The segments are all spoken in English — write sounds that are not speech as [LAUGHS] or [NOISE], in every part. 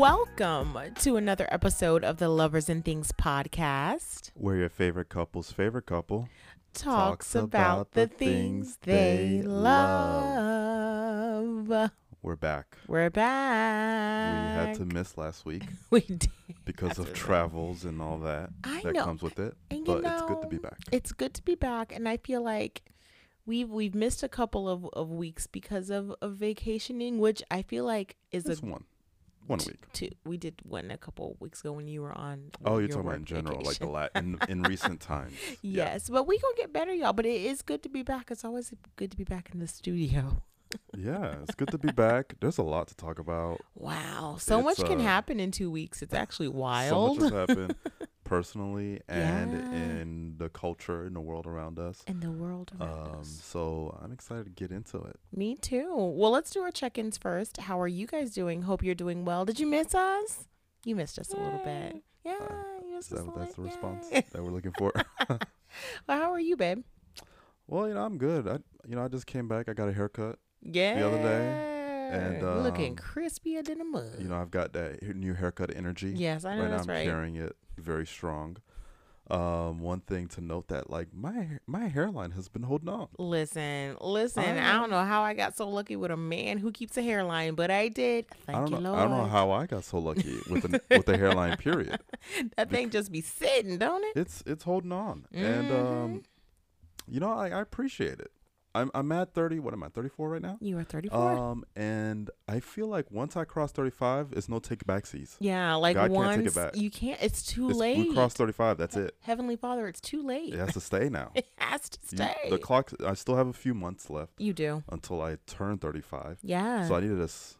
Welcome to another episode of the Lovers and Things podcast. Where your favorite couple's favorite couple Talks, about, the things they love. We're back. We're back. We had to miss last week [LAUGHS] We did. because of travels and all that I that know. comes with it. And But it's good to be back. It's good to be back, and I feel like we've we've missed a couple of, of weeks because of, of vacationing, which I feel like is It's a one. One t- week. two. We did one a couple of weeks ago when you were on. Oh, you're your talking about in general, like the vacation. la- in, [LAUGHS] in recent times. Yeah. Yes, but we gonna get better, y'all. But it is good to be back. It's always good to be back in the studio. Yeah, it's good to be back. There's a lot to talk about. Wow, so It's, much can uh, happen in two weeks. It's actually wild. So much has happened [LAUGHS] personally and Yeah. in the culture in the world around us. in the world around Um, us. so I'm excited to get into it. Me too. Well, let's do our check-ins first. How are you guys doing? Hope you're doing well. Did you miss us? You missed us a little bit. Yeah, you Is that a that's the lot. response Yay. that we're looking for? [LAUGHS] well, how are you, babe? well, you know, I'm good. I you know, I just came back. I got a haircut. Yeah. The other day, and, looking um, crispier than a mug. You know, I've got that new haircut energy. yes, I know right now that's I'm right. carrying it very strong. Um, one thing to note that like my my hairline has been holding on. Listen, listen. I, I- don't know how I got so lucky with a man who keeps a hairline, but I did. Thank I don't you, know. Lord. I don't know how I got so lucky with the with the hairline. Period. [LAUGHS] that thing just be sitting, don't it? It's it's holding on, and Mhm. um, you know, I, I appreciate it. I'm I'm at 30. What am I? 34 right now. You are 34. Um, and I feel like once I cross 35, it's no take backsies. yeah, like God can't take it once back. you can't. It's too It's, late. we cross 35. That's it. Heavenly Father, it's too late. It has to stay now. [LAUGHS] It has to You- stay. the clock. I still have a few months left you do. until I turn 35. Yeah. So I need to just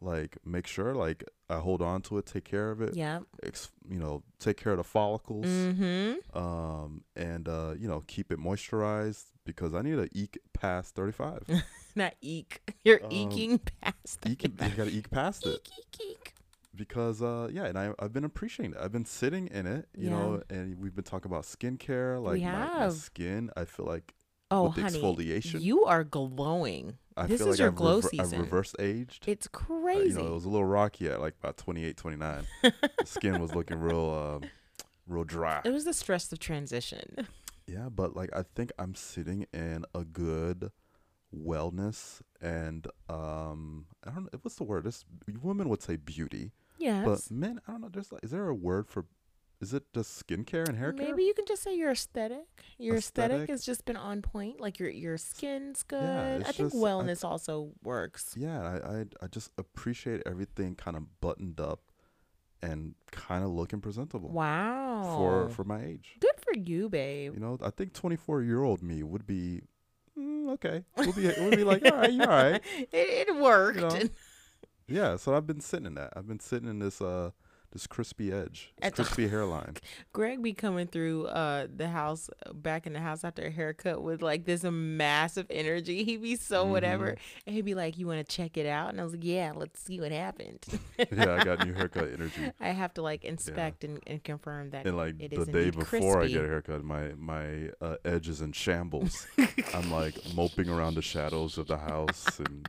like make sure like I hold on to it, take care of it. yeah. Ex- you know, take care of the follicles. Mm-hmm. Um, and uh, you know, keep it moisturized because I need to eke past 35. [LAUGHS] Not eek. You're Um, eking past. eke, you gotta eke past it. Eek, eek, eek. because uh yeah and I, i've been appreciating it i've been sitting in it you know and we've been talking about skincare like my, my skin i feel like Oh, honey, exfoliation you are glowing. i this feel is like your I've, glow rever- I've season. reverse aged It's Uh, crazy. you know it was a little rocky at like about 28 29 the skin was looking real um real dry [LAUGHS] it was the stress of transition. Yeah but like i think i'm sitting in a good wellness and um i don't know what's the word this women would say beauty Yes. but men i don't know there's like is there a word for is it just skincare and hair care Maybe you can just say your aesthetic. Your aesthetic, Aesthetic? has just been on point. Like your your skin's good. Yeah, I think just- I- wellness also works. yeah I, I i just appreciate everything kind of buttoned up and kind of looking presentable Wow. for for my age good for you, babe. you know i think 24 year old me would be mm, okay we'll be we'll be like all right you're all right [LAUGHS] it, it worked. know, yeah so i've been sitting in that i've been sitting in this uh this crispy edge this At the- crispy [LAUGHS] hairline Greg be coming through uh the house back in the house after a haircut with like this massive energy. He'd be so whatever, Mm-hmm. and he'd be like, "You want to check it out?" And I was like, "Yeah, let's see what happened." [LAUGHS] yeah i got new haircut energy [LAUGHS] I have to like inspect and, and confirm that and like the day before I get a haircut, my my uh, edge is in shambles. I'm like moping around the shadows of the house and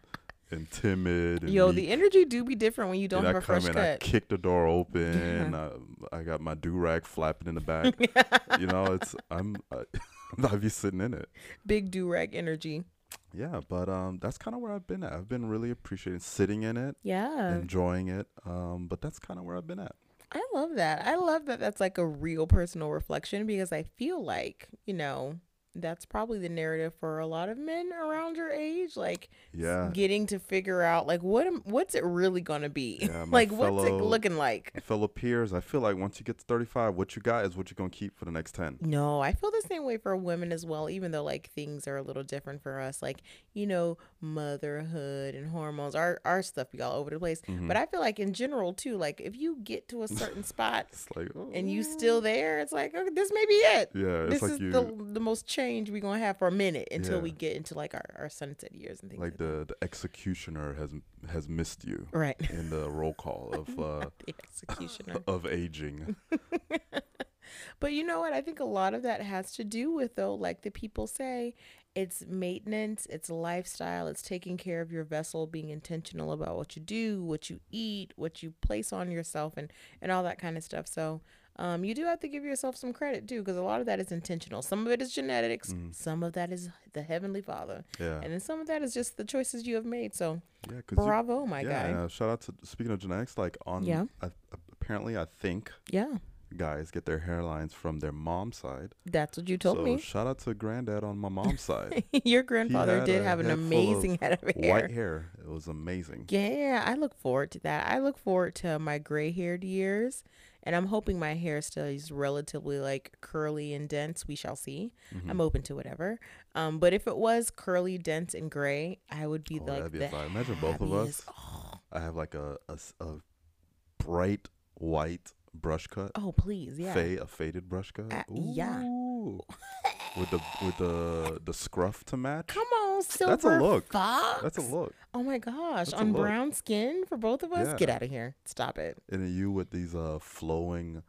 and timid. And Yo, meek. the energy do be different when you don't and have I a fresh come in, I kick the door open. I, I got my do rag flapping in the back. [LAUGHS] you know, it's I'm I, [LAUGHS] I be sitting in it. Big do rag energy. Yeah, but um, that's kind of where I've been at. I've been really appreciating sitting in it, Yeah. enjoying it. Um, but that's kind of where I've been at. I love that. I love that that's like a real personal reflection because I feel like, you know, that's probably the narrative for a lot of men around your age like Yeah. getting to figure out like what am, what's it really going to be? Yeah, [LAUGHS] like what's it looking like? Fellow peers, I feel like once you get to 35, what you got is what you're gonna keep for the next 10. No, I feel the same way for women as well, even though like things are a little different for us. Like, you know, motherhood and hormones, our our stuff be all over the place. Mm-hmm. But I feel like in general too, like if you get to a [LAUGHS] certain spot like, oh, and you still there, it's like, okay, this may be it. yeah, it's This like is you the the most change we're gonna have for a minute until Yeah. we get into like our, our sunset years and things like, like the the executioner has has missed you. Right. in the roll call [LAUGHS] of uh the executioner. [LAUGHS] of aging. [LAUGHS] But you know what? I think a lot of that has to do with, though, like the people say, it's maintenance, it's lifestyle, it's taking care of your vessel, being intentional about what you do, what you eat, what you place on yourself, and and all that kind of stuff. So. Um, you do have to give yourself some credit too, because a lot of that is intentional. Some of it is genetics, Mm. some of that is the Heavenly Father, Yeah. and then some of that is just the choices you have made. So, Yeah. 'cause you- bravo, my yeah. guy. and, uh, shout out to speaking of genetics. Like on. Yeah. I, apparently, I think Yeah, guys get their hairlines from their mom's side. that's what you told so me. shout out to granddad on my mom's side. [LAUGHS] Your grandfather did have an head full of amazing head of hair. White hair. It was amazing. Yeah, I look forward to that. I look forward to my gray haired years, and I'm hoping my hair stays relatively like curly and dense. We shall see. Mhm. I'm open to whatever. Um, but if it was curly, dense, and gray, I would be Oh, like be the a. Imagine both of us. Oh, I have like a a bright white brush cut. oh, please, yeah. Fade, a faded brush cut. Uh, yeah. [LAUGHS] With the with the the scruff to match. Come on, silver That's a look. fox. That's a look. Oh my gosh, That's a on look. brown skin for both of us. Yeah. Get out of here. Stop it. And then you with these uh flowing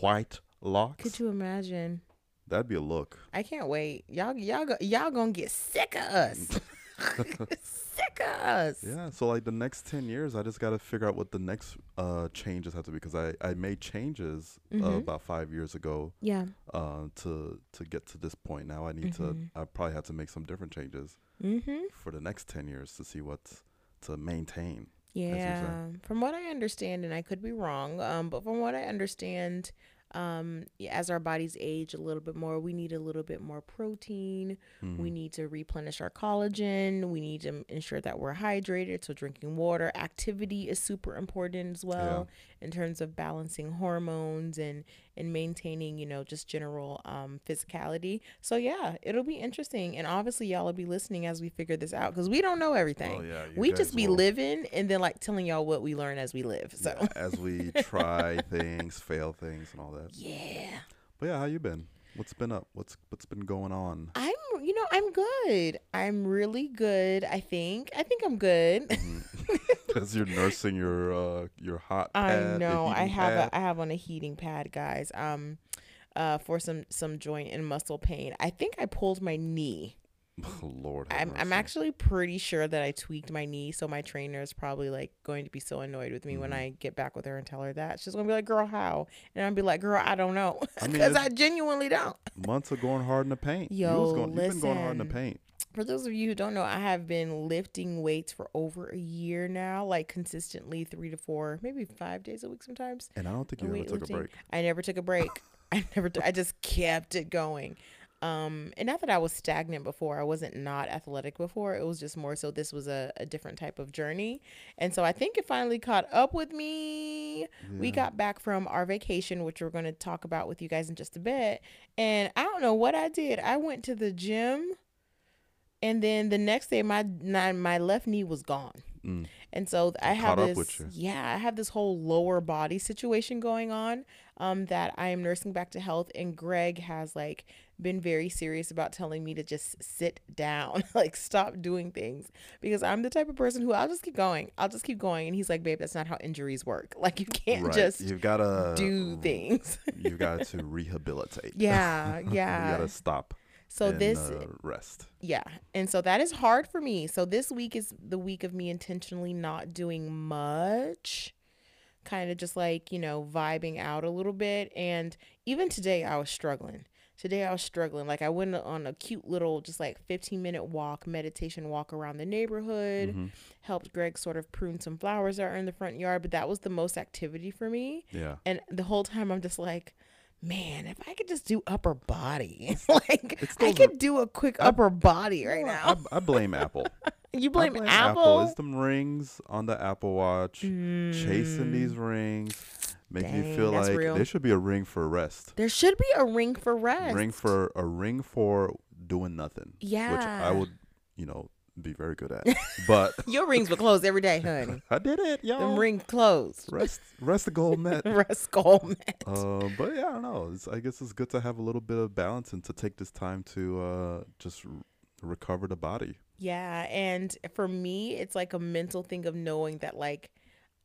white locks. Could you imagine? That'd be a look. I can't wait. Y'all, y'all, go, y'all gonna get sick of us. [LAUGHS] [LAUGHS] sick us. Yeah. So like the next ten years, I just got to figure out what the next uh changes have to be because I I made changes uh, Mhm. about five years ago Yeah. uh to to get to this point. Now I need Mhm. to I probably have to make some different changes Mm-hmm. for the next ten years to see what's to maintain. Yeah. From what I understand, and I could be wrong, um, but from what I understand, um, as our bodies age a little bit more, we need a little bit more protein. We Mhm. need to replenish our collagen. We need to ensure that we're hydrated. So drinking water, activity is super important as well in terms of balancing hormones and and maintaining, you know, just general um, physicality. So yeah, it'll be interesting, and obviously y'all will be listening as we figure this out because we don't know everything. Oh yeah. we just be will- living and then like telling y'all what we learn as we live. So yeah, as we try [LAUGHS] things, fail things, and all that. yeah. But yeah, how you been? What's been up? What's what's been going on? I'm, you know, I'm good. I'm really good. I think. I think I'm good. [LAUGHS] [LAUGHS] Because you're nursing your uh your hot. I know. I have pad. a, I have on a heating pad, guys. Um, uh, for some some joint and muscle pain. I think I pulled my knee. [LAUGHS] Lord. I'm I'm actually pretty sure that I tweaked my knee. So my trainer is probably like going to be so annoyed with me when Mhm. I get back with her and tell her that. She's gonna be like, "Girl, how?" And I'll be like, "Girl, I don't know," I mean, [LAUGHS] because I genuinely don't. months of going hard in the paint. you Yo, was going, you've been going hard in the paint. For those of you who don't know, I have been lifting weights for over a year now, like consistently three to four, maybe five days a week sometimes. And I don't think you ever took a break. I never took a break. [LAUGHS] I never. T- I just kept it going. Um, and not that I was stagnant before. I wasn't not athletic before. It was just more so this was a, a different type of journey. And so I think it finally caught up with me. We got back from our vacation, which we're going to talk about with you guys in just a bit. And I don't know what I did. I went to the gym, and then the next day, my my, left knee was gone. Mm. And so I have this, yeah, I have this whole lower body situation going on um, that I am nursing back to health. And Greg has like been very serious about telling me to just sit down, [LAUGHS] like stop doing things because I'm the type of person who I'll just keep going. I'll just keep going. And he's like, babe, that's not how injuries work. [LAUGHS] Like you can't Right. just You've got to do things. you've got to [LAUGHS] rehabilitate. yeah, yeah. you got to stop. So and, this uh, rest. Yeah. And so that is hard for me. So this week is the week of me intentionally not doing much, kind of just like, you know, vibing out a little bit. And even today, I was struggling. Today, I was struggling. Like, I went on a cute little, just like 15 minute walk, meditation walk around the neighborhood, Mhm. helped Greg sort of prune some flowers that are in the front yard. But that was the most activity for me. Yeah. And the whole time, I'm just like, man, if I could just do upper body, [LAUGHS] like I could do a quick I- upper body right now. I, I blame Apple. [LAUGHS] You I blame, Apple? It's them rings on the Apple Watch, chasing these rings, making Mm. Dang, you feel like real. there should be a ring for rest. There should be a ring for rest. Ring for a ring for doing nothing. Yeah. Which I would, you know, be very good at. [LAUGHS] But [LAUGHS] Your rings were closed every day, honey. [LAUGHS] I did it, Them y'all. rings closed. Rest, rest the gold net. Rest gold met. Uh, but yeah, I don't know. It's, I guess it's good to have a little bit of balance and to take this time to uh, just r- recover the body. Yeah, and for me, it's like a mental thing of knowing that like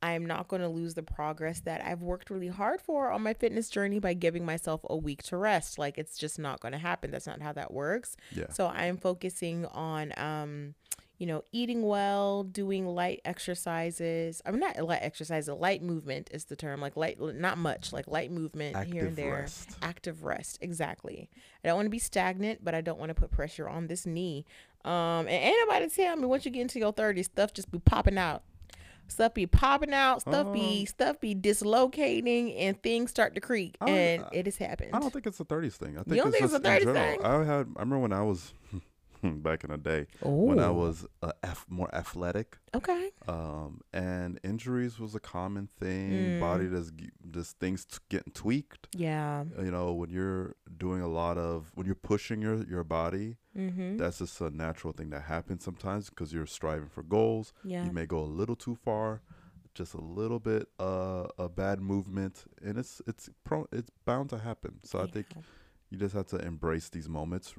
I'm not going to lose the progress that I've worked really hard for on my fitness journey by giving myself a week to rest. Like it's just not going to happen. That's not how that works. Yeah. So I'm focusing on um you know, eating well, doing light exercises. I'm not light exercise, light movement is the term. Like light not much, like light movement here and Active there. rest. Active rest, exactly. I don't want to be stagnant, but I don't want to put pressure on this knee. Um and anybody tell me once you get into your 30s, stuff just be popping out. Stuff be popping out, stuff be Um, stuff be dislocating and things start to creak. And I- it has happened. I don't think it's a 30s thing. I think don't it's think it's just a 30s general. thing? I had I remember when I was [LAUGHS] back in the day when I was uh, more athletic Okay. um and injuries was a common thing body Mm. just g- just things t- getting tweaked Yeah. you know when you're doing a lot of when you're pushing your your body Mm-hmm. that's just a natural thing that happens sometimes because you're striving for goals Yeah. you may go a little too far just a little bit uh a bad movement and it's it's pro it's bound to happen so i think you just have to embrace these moments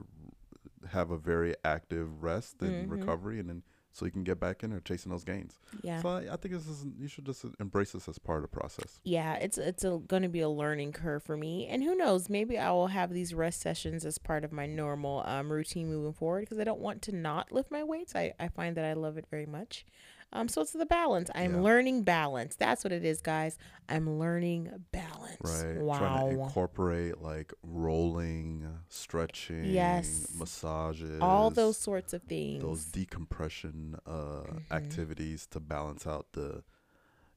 have a very active rest and Mhm. recovery and then so you can get back in there chasing those gains Yeah. so I, I think this is you should just embrace this as part of the process. yeah, it's it's a, going to be a learning curve for me, and who knows, maybe I will have these rest sessions as part of my normal um, routine moving forward because I don't want to not lift my weights. I, I find that I love it very much. Um, so it's the balance. I'm Yeah. learning balance. That's what it is, guys. I'm learning balance. Right. Trying to incorporate like rolling, stretching, Yes. massages, All those sorts of things. those decompression uh, Mhm. activities to balance out the,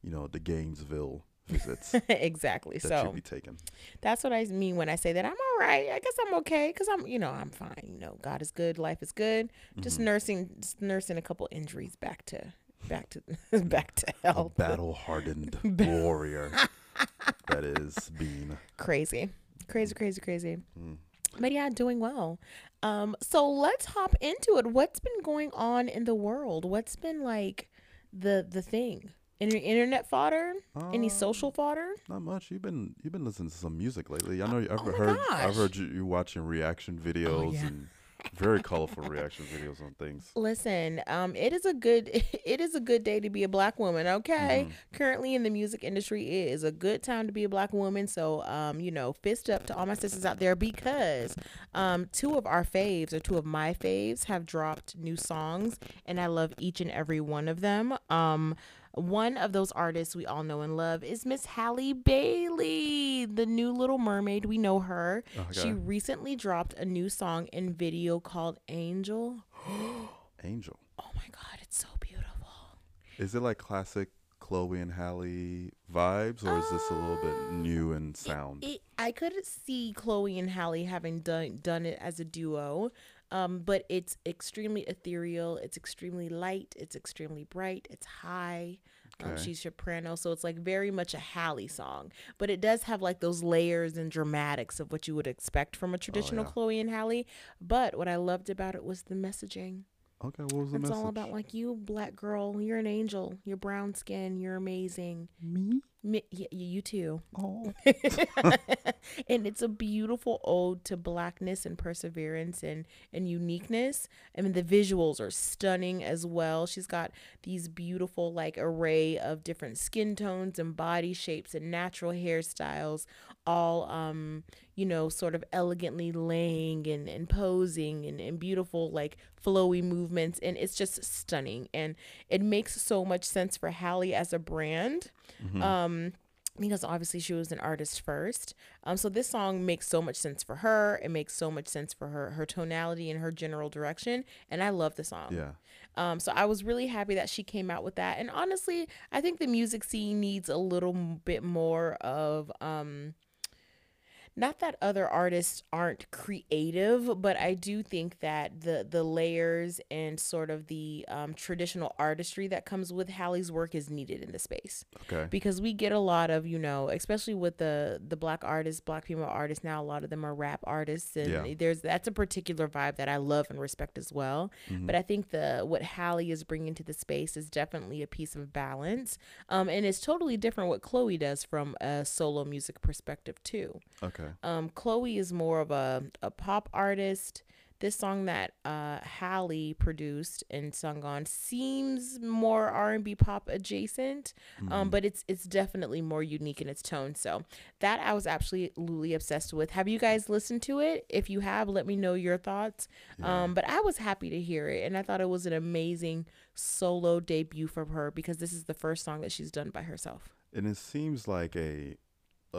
you know, the Gainesville [LAUGHS] visits exactly. that so be taking. That's what I mean when I say that I'm all right. I guess I'm okay because I'm, you know, I'm fine. You know, God is good, life is good. Just Mhm. nursing, just nursing a couple injuries back to, back to, [LAUGHS] back to health. battle hardened [LAUGHS] warrior [LAUGHS] that is Bean. Crazy, crazy, crazy, crazy. Mm. But yeah, doing well. Um, so let's hop into it. What's been going on in the world? What's been like the the thing? Any internet fodder? Any Um, social fodder? Not much. You've been you've been listening to some music lately. I know you, I've oh heard gosh. Oh, I've heard you, you watching reaction videos yeah. and very colorful reaction videos on things. Listen, um, it is a good [LAUGHS] it is a good day to be a black woman. Okay, Mhm. currently in the music industry, it is a good time to be a black woman. So, um, you know, fist up to all my sisters out there because um, two of our faves or two of my faves have dropped new songs, and I love each and every one of them. Um, one of those artists we all know and love is Miss Halle Bailey, the new Little Mermaid. We know her. Oh, she recently dropped a new song and video called Angel. [GASPS] Angel. Oh my god, it's so beautiful. Is it like classic Chloe and Halle vibes, or is this a little bit um, new in sound? It, I could see Chloe and Halle having done done it as a duo, um, but it's extremely ethereal. It's extremely light. It's extremely bright. It's high. Um, Okay. she's soprano, so it's like very much a Halle song, but it does have like those layers and dramatics of what you would expect from a traditional Oh, yeah. Chloe and Halle. But what I loved about it was the messaging. okay, what was the messaging? It's message? all about like you, black girl. You're an angel. You're brown skin. You're amazing. me. Me, yeah, you too. Oh, [LAUGHS] [LAUGHS] and it's a beautiful ode to blackness and perseverance and and uniqueness. I mean, the visuals are stunning as well. She's got these beautiful like array of different skin tones and body shapes and natural hairstyles, all um you know sort of elegantly laying and, and posing and, and beautiful like flowy movements and it's just stunning and it makes so much sense for Halle as a brand Mhm. um because obviously she was an artist first. Um so this song makes so much sense for her. It makes so much sense for her her tonality and her general direction. And i love the song. Yeah. um so i was really happy that she came out with that. And honestly i think the music scene needs a little bit more of um not that other artists aren't creative, but I do think that the the layers and sort of the um, traditional artistry that comes with Halle's work is needed in the space Okay. because we get a lot of you know especially with the the black artists black female artists now a lot of them are rap artists and Yeah. there's that's a particular vibe that i love and respect as well Mhm. but i think the what Halle is bringing to the space is definitely a piece of balance um and it's totally different what chloe does from a solo music perspective too okay. Um, Chloe is more of a, a pop artist this song that uh Halle produced and sung on seems more R&B pop adjacent, Mm-hmm. um, but it's it's definitely more unique in its tone. So that I was absolutely obsessed with. Have you guys listened to it? If you have, let me know your thoughts. Um, but I was happy to hear it, and I thought it was an amazing solo debut from her because this is the first song that she's done by herself. and it seems like a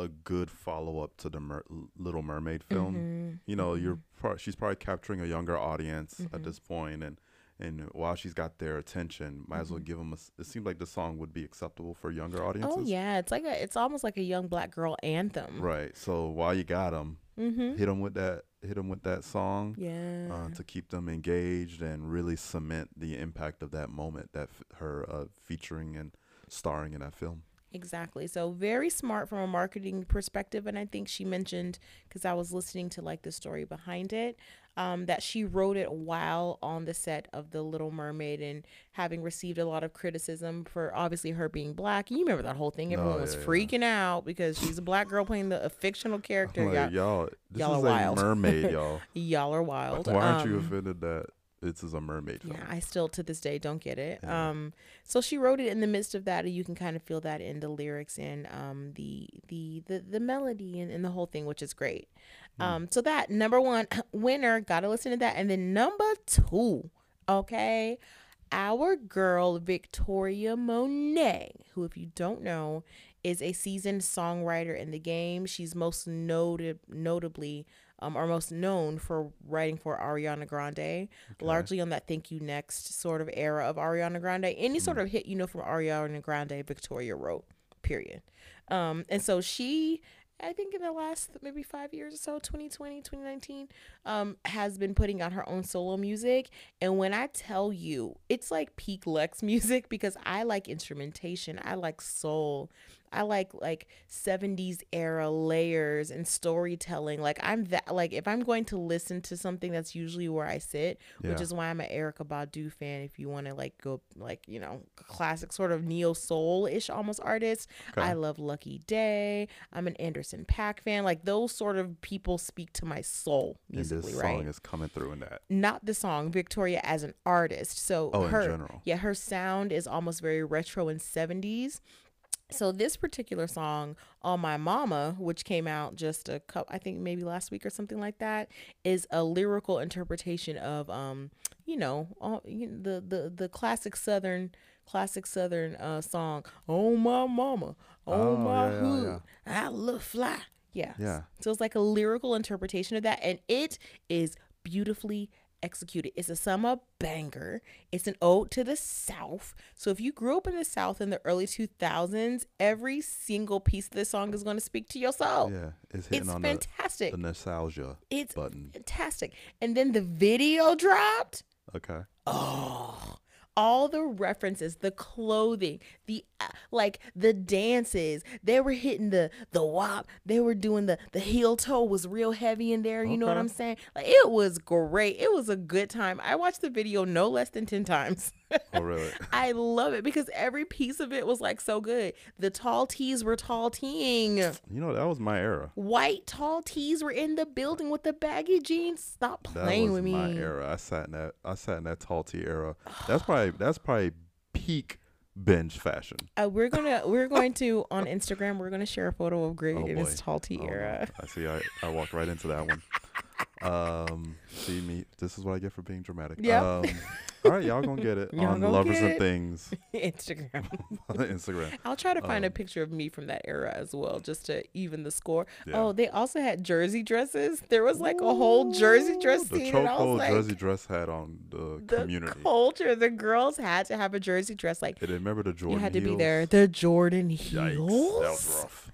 a good follow up to the Mer- Little Mermaid film. Mm-hmm. You know, you're pro- she's probably capturing a younger audience at this point, and and while she's got their attention, might as well give them. A, it seems like the song would be acceptable for younger audiences. Oh yeah, it's like a it's almost like a young black girl anthem. Right. So while you got them, Mm-hmm. hit them with that. Hit them with that song. Yeah. Uh, to keep them engaged and really cement the impact of that moment that f- her uh, featuring and starring in that film. Exactly. So very smart from a marketing perspective, and I think she mentioned because I was listening to like the story behind it, um, that she wrote it while on the set of The Little Mermaid and having received a lot of criticism for obviously her being black. You remember that whole thing? Everyone was yeah, yeah. freaking out because she's a black girl playing the a fictional character. Like, y'all, y'all, this y'all is are a wild. mermaid, [LAUGHS] y'all. y'all are wild. Why aren't you Um, offended that this is a mermaid film? Yeah, I still to this day don't get it. Yeah. Um, so she wrote it in the midst of that, and you can kind of feel that in the lyrics and um the the the, the melody and, and the whole thing, which is great. Um, so that number one [CLEARS THROAT] winner, gotta listen to that, and then number two, okay, our girl Victoria Monet, who if you don't know, is a seasoned songwriter in the game. She's most noted notably um, or most known for writing for Ariana Grande, largely on that Thank You Next sort of era of Ariana Grande. Any sort of hit you know from Ariana Grande, Victoria wrote, period. Um, and so she, I think in the last maybe five years or so, 2020, 2019, um, has been putting out her own solo music. And when I tell you, it's like peak Lex [LAUGHS] music because I like instrumentation, I like soul. I like like 70s era layers and storytelling. Like I'm that like if I'm going to listen to something that's usually where I sit, which is why I'm an Erykah Badu fan if you want to like go like, you know, classic sort of neo soul-ish almost artist. I love Lucky Daye. I'm an Anderson .Paak fan. Like those sort of people speak to my soul and this right? song is coming through in that. not the song Victoria as an artist. So Oh, in her general. yeah, her sound is almost very retro and 70s. So this particular song on my mama, which came out just a couple I think maybe last week or something like that, is a lyrical interpretation of um, you know, all, you know the the the classic southern classic southern uh song, "Oh my mama, oh, Oh, my yeah, yeah, hood, I look fly." Yeah. Yeah. So it's like a lyrical interpretation of that, and it is beautifully executed. It's a summer banger. It's an ode to the South. So if you grew up in the South in the early 2000s, every single piece of this song is going to speak to your soul. Yeah, it's hitting It's on fantastic. the, the nostalgia it's button. fantastic. And then the video dropped. Okay. Oh, all the references, the clothing, the uh, like the dances. They were hitting the the wop. They were doing the the heel toe was real heavy in there. You know what I'm saying? Like it was great. It was a good time. I watched the video no less than 10 times. Oh, [LAUGHS] really? I love it because every piece of it was like so good. The tall tees were tall teeing. you know, that was my era. White tall tees were in the building with the baggy jeans. Stop playing with me. my era. I sat in that. I sat in that tall tee era. That's probably that's probably peak binge fashion. Uh, we're gonna we're going to on Instagram. We're gonna share a photo of Greg Oh, in his tall tee Oh, era. I see. I, I walked right into that one. [LAUGHS] Um, see me. This is what I get for being dramatic. Yep. Um, [LAUGHS] all right, y'all gonna get it [LAUGHS] Y'all on gonna lovers get and it. things [LAUGHS] Instagram. [LAUGHS] on Instagram. I'll try to find a Um, picture of me from that era as well, just to even the score. Yeah. Oh, they also had jersey dresses. There was like a whole jersey dress The scene, and I was chokehold like, jersey dress hat on the, the community. culture. The girls had to have a jersey dress. Like Hey, remember the Jordan you had to be heels? there. The Jordan Yikes, heels. that was rough.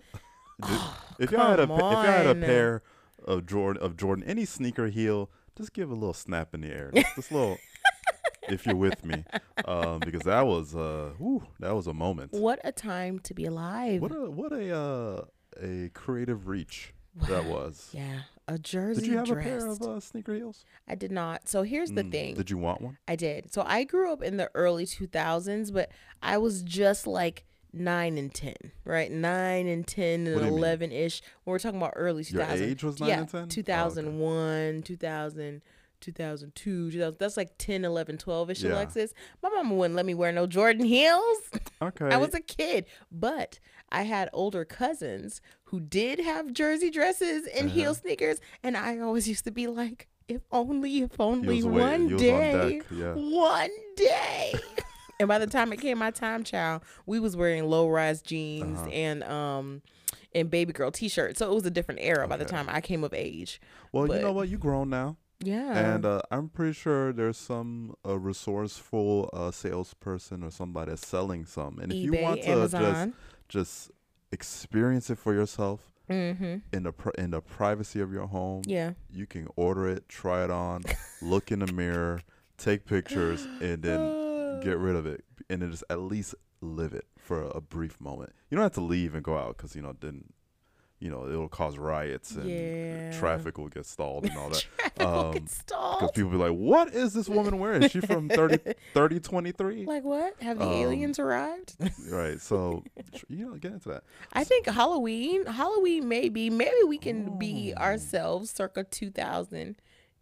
[SIGHS] Did- if y'all had a pa- if y'all had a on. pair of Jordan of Jordan any sneaker heel, just give a little snap in the air. Just, just a little. If you're with me, um, because that was uh, whew, that was a moment. What a time to be alive. What a what a uh, a creative reach that was. yeah, a jersey Did you have dress. a pair of uh, sneaker heels? I did not. So here's the Mm, thing. Did you want one? I did. So I grew up in the early 2000s, but I was just like 9 and 10, right? 9 and 10 and do you mean? 11 ish. When we're talking about early 2000s. Your age was 9 yeah, and 10? Oh, okay. 2001, 2000, 2002, 2000. That's like 10, 11, 12 ish Yeah. Alexis. My mama wouldn't let me wear no Jordan heels. [LAUGHS] Okay. I was a kid, but I had older cousins who did have jersey dresses and Uh-huh. heel sneakers, and I always used to be like, if only, if only waiting. one on day, deck. Yeah. one day. [LAUGHS] and by the time it came my time, child, we was wearing low rise jeans Uh-huh. and um and baby girl t-shirts. So it was a different era by the time I came of age. Well, you know what? You grown now. Yeah. And uh, I'm pretty sure there's some uh, resourceful uh, salesperson or somebody that's selling some. And if you want to just Amazon. just experience it for yourself mm-hmm. in the pri- in the privacy of your home, Yeah. you can order it, try it on, look in the mirror, take pictures, and then [SIGHS] get rid of it, and then just at least live it for a brief moment. You don't have to leave and go out because you know then, you know it'll cause riots and Yeah. traffic will get stalled and all that. [LAUGHS] Traffic will Um, Because people be like, "What is this woman wearing? Is she from 30, [LAUGHS] 3023?" Like what? Have the Um, aliens arrived? [LAUGHS] right. So you know, get into that. I think Halloween, Halloween maybe, maybe we can be ourselves circa 2000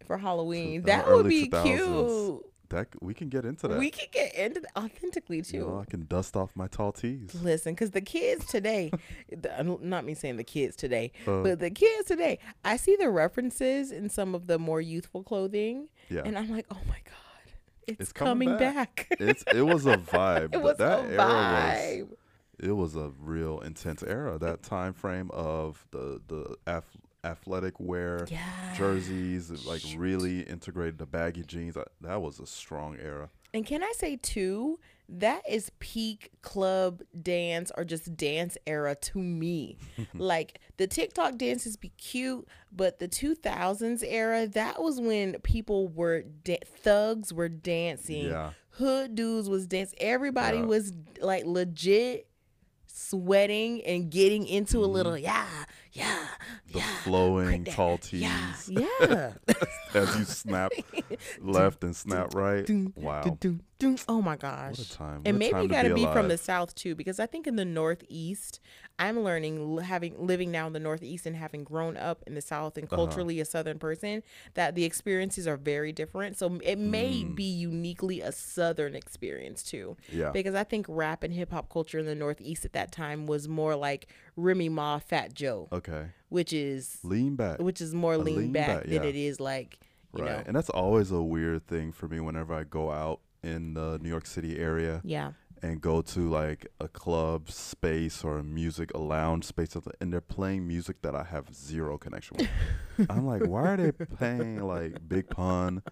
for Halloween. uh, That would be 2000s. cute. That we can get into that. We can get into that authentically you too. know, I can dust off my tall tees. Listen, because the kids today, the- not me saying the kids today, Uh, but the kids today, I see the references in some of the more youthful clothing, yeah, and I'm like, oh my god, it's, It's coming coming, back. back. it's it was a vibe. [LAUGHS] it was that a era was vibe. it was a real intense era. That time frame of the the ath- athletic wear, yeah. jerseys, like Shoot. really integrated the baggy jeans. That was a strong era. And can I say too, that is peak club dance or just dance era to me. [LAUGHS] like the TikTok dances be cute, but the 2000s era, that was when people were da- thugs were dancing. Yeah, Hood dudes was dancing. Everybody Yeah. was like legit sweating and getting into a Mhm. little yeah, yeah, the yeah. flowing that. tall tees Yeah, yeah. [LAUGHS] as you snap [LAUGHS] left and snap right. Wow. Oh my gosh. what a time! What and a maybe time you got to be, from the south too because i think in the northeast i'm learning having living now in the northeast and having grown up in the south and Uh-huh. culturally a southern person that the experiences are very different so it may Mm. be uniquely a southern experience too yeah. because i think rap and hip-hop culture in the northeast at that time was more like remy ma fat joe Okay, which is lean back. which is more lean, lean back, back, than yeah. it is like you right, know and that's always a weird thing for me whenever I go out in the New York City area yeah and go to like a club space or a music, a lounge space, something, and they're playing music that I have zero connection with. [LAUGHS] I'm like, why are they playing like Big Pun,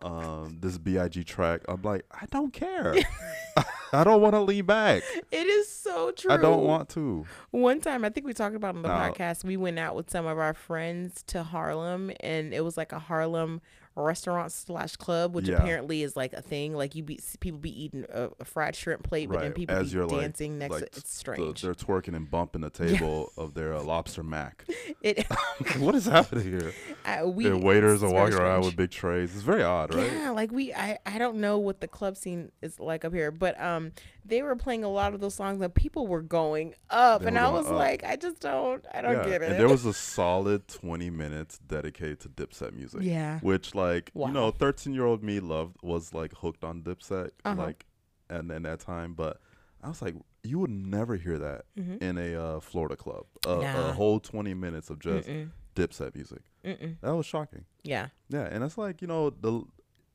um, this Big track? I'm like, I don't care. [LAUGHS] [LAUGHS] I don't want to lean back. it is so true I don't want to. One time, I think we talked about on the Now- podcast, we went out with some of our friends to Harlem, and it was like a Harlem restaurant slash club, which Yeah. apparently is like a thing. Like you be people be eating a, a fried shrimp plate, but then people as be you're, like- dancing next. like, to It's The- strange. they're twerking and bumping the table of their uh, lobster mac. [LAUGHS] it [LAUGHS] what is happening here? I, we Their waiters are walking around with big trays. It's very odd, right? Yeah, like we I I don't know what the club scene is like up here, but um they were playing a lot of those songs and people were going up They and I was up. like I just don't I don't yeah. get it. And there was a [LAUGHS] solid 20 minutes dedicated to Dipset music. yeah. Which, like, Wow. you know, 13 year old me loved, was like hooked on Dipset, Uh-huh. like, and in that time. But I was like, you would never hear that Mm-hmm. in a uh, Florida club. A, Nah. a whole 20 minutes of just Mm-mm. Dipset music. Mm-mm. That was shocking. Yeah. Yeah. And it's like, you know, the.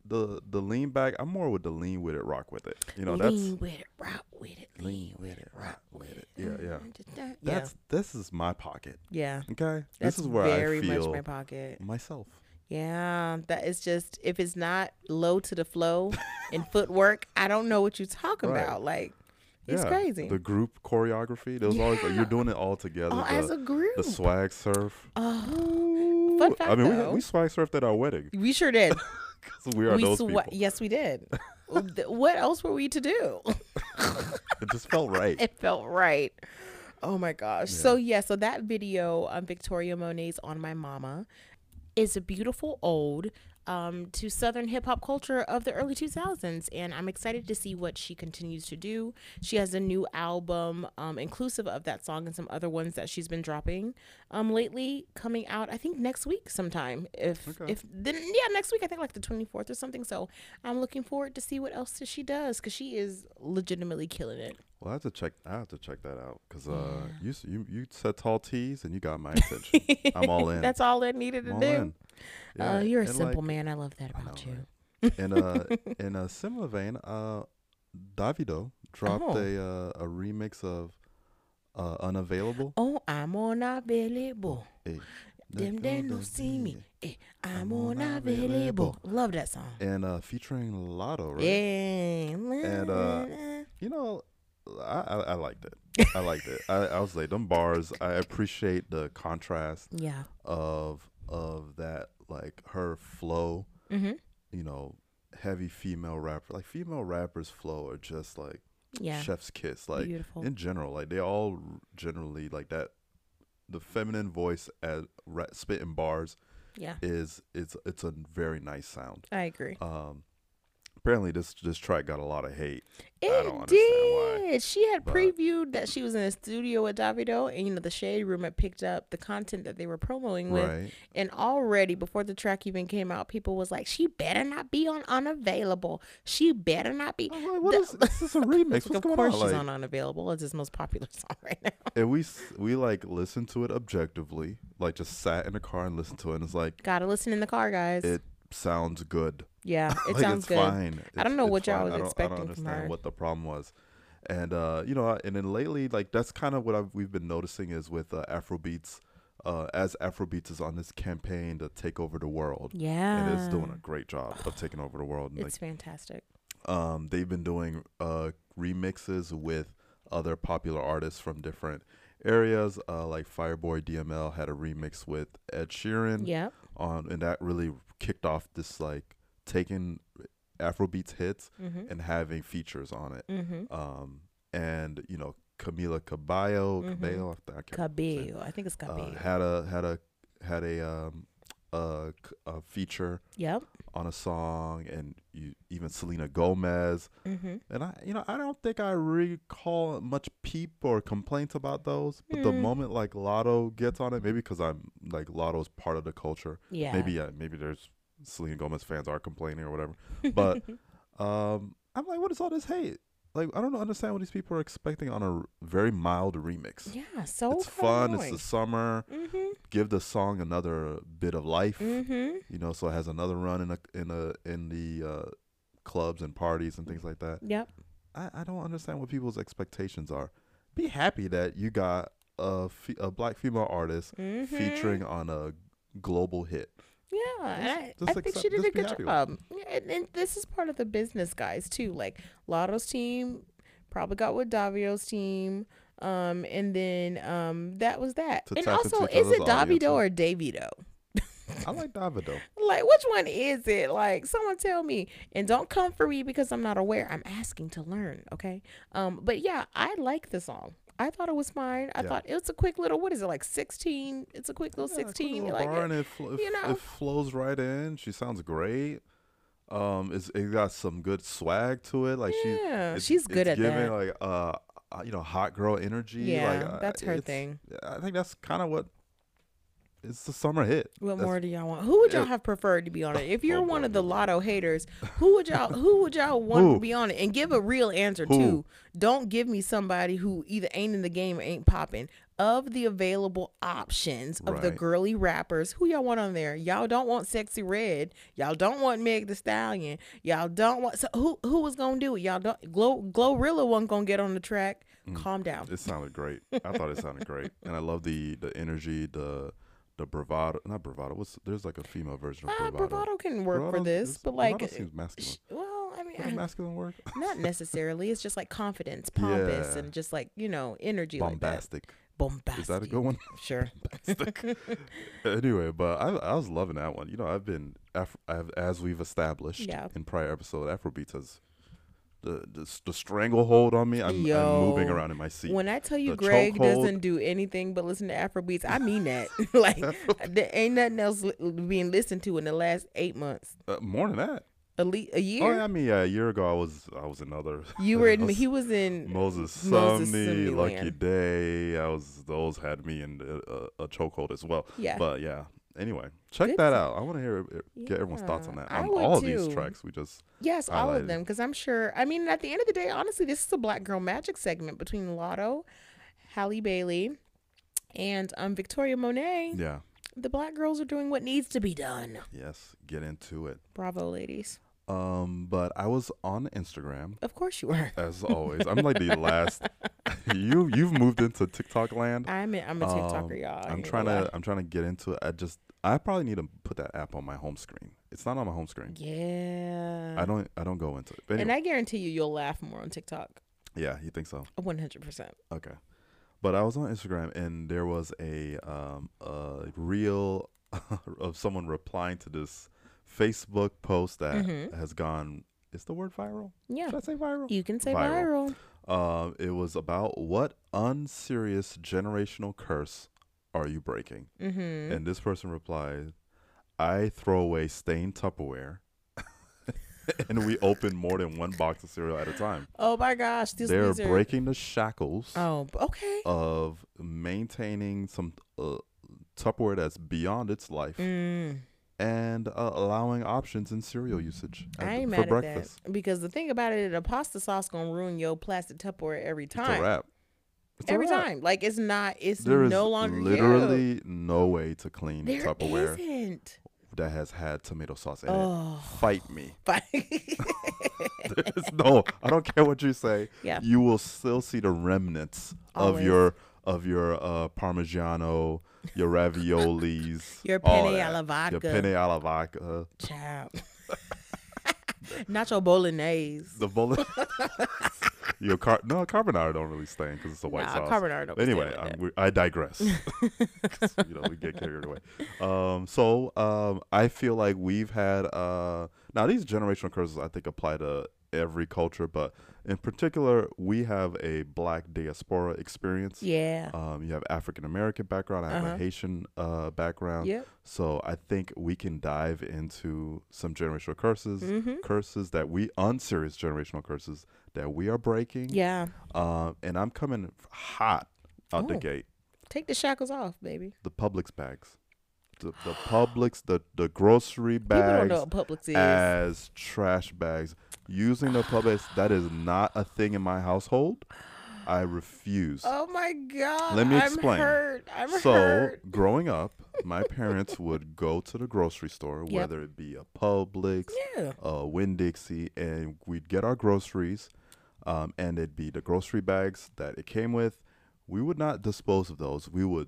The the lean back, I'm more with the lean with it, rock with it. You know, that's lean with it, rock with it, lean with it, rock with it. Yeah, yeah. Mm, yeah, That's this is my pocket. yeah. Okay, That's this is where very I feel much my pocket. myself. Yeah, that is just if it's not low to the flow and [LAUGHS] footwork, I don't know what you're talking Right. about. Like it's Yeah, crazy. The group choreography, there was always like you're doing it all together. oh, the, as a group. the swag surf. oh, Fun fact, I mean, though. we, we swag surfed at our wedding we sure did. [LAUGHS] 'cause we are we those people. yes, we did. [LAUGHS] What else were we to do? It just felt right. it felt right. Oh my gosh. So yeah, so that video on Victoria Monet's on my mama is a beautiful ode um, to Southern hip hop culture of the early 2000s. And I'm excited to see what she continues to do. She has a new album, um, inclusive of that song and some other ones that she's been dropping um, lately, coming out, I think, next week sometime. If, Okay. if then, yeah, next week, I think like the 24th or something. So I'm looking forward to see what else she does because she is legitimately killing it. Well, I have to check. I have to check that out because uh, Yeah. you you you said tall tees and you got my attention. [LAUGHS] I'm all in. That's all I needed to I'm all do. in. Uh, you're a simple like, man. I love that about know, you. right? in a [LAUGHS] in a similar vein, uh, Davido dropped Oh. a uh, a remix of uh, "Unavailable." Oh, I'm unavailable. Hey, Them they no see me. Eh, I'm unavailable. Love that song. and uh, featuring Latto, right? Yeah. And, uh, You know, I I, I liked it. I liked it. I, I was like, them bars. I appreciate the contrast yeah. of of that, like her flow. Mm-hmm. You know, heavy female rapper. Like female rappers' flow are just like Yeah. chef's kiss. Like Beautiful. in general, like they all generally like that. The feminine voice at ra- spitting bars yeah. is it's it's a very nice sound. I agree. Um, apparently this this track got a lot of hate. It don't understand why, did. She had but- previewed that she was in a studio with Davido, and you know the Shade Room had picked up the content that they were promoting with, Right. and already before the track even came out, people was like, "She better not be on unavailable. She better not be." Oh, was like, what The- is this? Is a [LAUGHS] remix? What's of course on? she's Like, on unavailable. It's his most popular [LAUGHS] song right now. and we we like listened to it objectively, like just sat in the car and listened to it, and it's like Gotta listen in the car, guys. it sounds good. yeah, [LAUGHS] it like, sounds it's good. Fine. I don't know what y'all was expecting I from don't understand her. what the problem was, and uh, you know, and then lately, like that's kind of what I've, we've been noticing is with uh, Afrobeats, uh, as Afrobeats is on this campaign to take over the world, Yeah, and it's doing a great job of taking over the world. And, like, It's fantastic. um, they've been doing uh, remixes with other popular artists from different areas. Uh, like Fireboy DML had a remix with Ed Sheeran Yeah, on, and that really kicked off this like taking Afrobeats hits mm-hmm. and having features on it. Mm-hmm. Um, and you know Camila Cabello, Mhm. Cabello, I Cabello. I think it's uh, Cabello. had a had a had a um a, a feature yep. on a song, and you even Selena Gomez. Mm-hmm. And I, you know, I don't think I recall much peep or complaints about those. But the Mm. moment like Latto gets on it, maybe because I'm like Latto's part of the culture. Yeah. Maybe yeah, maybe there's Selena Gomez fans are complaining or whatever. But [LAUGHS] um, I'm like, what is all this hate? Like, I don't understand what these people are expecting on a r- very mild remix. yeah, so it's fun. It's the summer. Mm-hmm. Give the song another bit of life. Mm-hmm. You know, so it has another run in a in a in the uh, clubs and parties and things like that. Yep. I, I don't understand what people's expectations are. Be happy that you got a fe- a black female artist Mm-hmm. featuring on a global hit. Yeah, and I, just I think accept- she did a good job. And, and this is part of the business, guys, too. Like Latto's team probably got with Davido's team, um, and then um, that was that. To and also, is it. Davido or Davido? I like Davido. [LAUGHS] Like, which one is it? Like, someone tell me. And don't come for me because I'm not aware. I'm asking to learn, okay? Um, but yeah, I like the song. I thought it was fine. I Yeah. thought it was a quick little. What is it like? Sixteen. It's a quick little Yeah, quick sixteen. little like it. and it, fl- you know? it flows right in. She sounds great. Um, it's, it got some good swag to it. Like she, yeah, it's- she's good at giving that. like uh, uh, you know, hot girl energy. Yeah, like, uh, that's her thing. I think that's kind of what. It's the summer hit. What That's- more do y'all want? Who would y'all have preferred to be on it? If you're Oh, one of the Latto haters, who would y'all who would y'all [LAUGHS] want Who? to be on it? And give a real answer Who? too. Don't give me somebody who either ain't in the game or ain't popping. Of the available options of the girly rappers, who y'all want on there? Y'all don't want Sexyy Red. Y'all don't want Meg the Stallion. Y'all don't want so who who was gonna do it? Y'all don't Glow Glorilla wasn't gonna get on the track. Mm. Calm down. It sounded great. I thought it sounded great, and I love the the energy, the the bravado. Not bravado. What's there's like a female version of Ah, bravado. bravado can work for this, is- but like, bravado seems masculine. sh- well, I mean, a masculine work [LAUGHS] not necessarily. It's just like confidence, [LAUGHS] pompous, Yeah. and just like you know, energy like Bombastic. that. Bombastic. Is that a good one? Sure. [LAUGHS] anyway, but I I was loving that one. You know, I've been Af- I've, as we've established Yeah. in prior episode, Afrobeats has the the, the stranglehold on me. I'm, I'm moving around in my seat. When I tell you The Greg doesn't do anything but listen to Afrobeats, I mean that. [LAUGHS] [LAUGHS] like there ain't nothing else being listened to in the last eight months. uh, more than that. A, le- a year. Oh, yeah, I mean, yeah, a year ago I was I was another. You were in. [LAUGHS] was He was in. Moses Moses Sumney, Sumney Lucky. Day. I was those had me in a, a chokehold as well. Yeah. But yeah. Anyway, check Good that out. I want to hear uh, get everyone's thoughts on that. On all of these tracks we just Yes, all of them. Because I'm sure. I mean, at the end of the day, honestly, this is a Black Girl Magic segment between Latto, Halle Bailey, and um Victoria Monet. yeah. The Black girls are doing what needs to be done. Yes, get into it. Bravo, ladies. Um, but I was on Instagram Of course you were. as always. I'm like the [LAUGHS] last. [LAUGHS] you you've moved into TikTok land. I'm a, I'm a TikToker, Um, y'all. I'm trying to I'm trying to get into it. I just I probably need to put that app on my home screen. It's not on my home screen. Yeah. I don't I don't go into it. But And I guarantee you, you'll laugh more on TikTok. yeah, you think so? One hundred percent. Okay. But I was on Instagram and there was a um a reel [LAUGHS] of someone replying to this Facebook post that Mhm. has gone is the word viral? Yeah. Should I say viral? You can say Viral. viral. Uh, it was about what unserious generational curse are you breaking? Mm-hmm. And this person replied, I throw away stained Tupperware [LAUGHS] and we open more than one box of cereal at a time. oh my gosh, They're these are- breaking the shackles Oh, okay. of maintaining some uh, Tupperware that's beyond its life Mm, and uh, allowing options in cereal usage at I ain't for mad breakfast. at that because the thing about it, the pasta sauce gonna ruin your plastic Tupperware every time. It's a wrap. It's a Every wrap. time, like it's not. It's There no longer you. literally no way to clean There Tupperware isn't. that has had tomato sauce in it. Oh, Fight me. [LAUGHS] but [LAUGHS] There's no, I don't care what you say. yeah. You will still see the remnants of your of your uh, Parmigiano, your raviolis, Your penne alla vodka. [LAUGHS] your penne alla vodka, Child. Nacho bolognese. the bullet. [LAUGHS] your car no carbonara don't really stain because it's a white nah, sauce. carbonara don't anyway, stand like I'm, we, I digress. [LAUGHS] you know, we get carried away. Um, so um, I feel like we've had uh, now these generational curses I think apply to every culture, but in particular, we have a black diaspora experience. yeah. Um, you have African American background. I have Uh-huh. a Haitian uh, background. Yep. So I think we can dive into some generational curses, Mm-hmm. curses that we unserious generational curses that we are breaking. Yeah. Um, and I'm coming hot out the Oh. gate. Take the shackles off, baby. The Publix bags, the the Publix, the the grocery People don't know bags what Publix is. as trash bags. Using the Publix that is not a thing in my household. I refuse. oh my god. Let me I'm explain. hurt. I'm so hurt. growing up, my parents would go to the grocery store, Yep. whether it be a Publix, Yeah. uh, Winn Dixie, and we'd get our groceries, um, and it'd be the grocery bags that it came with. We would not dispose of those. We would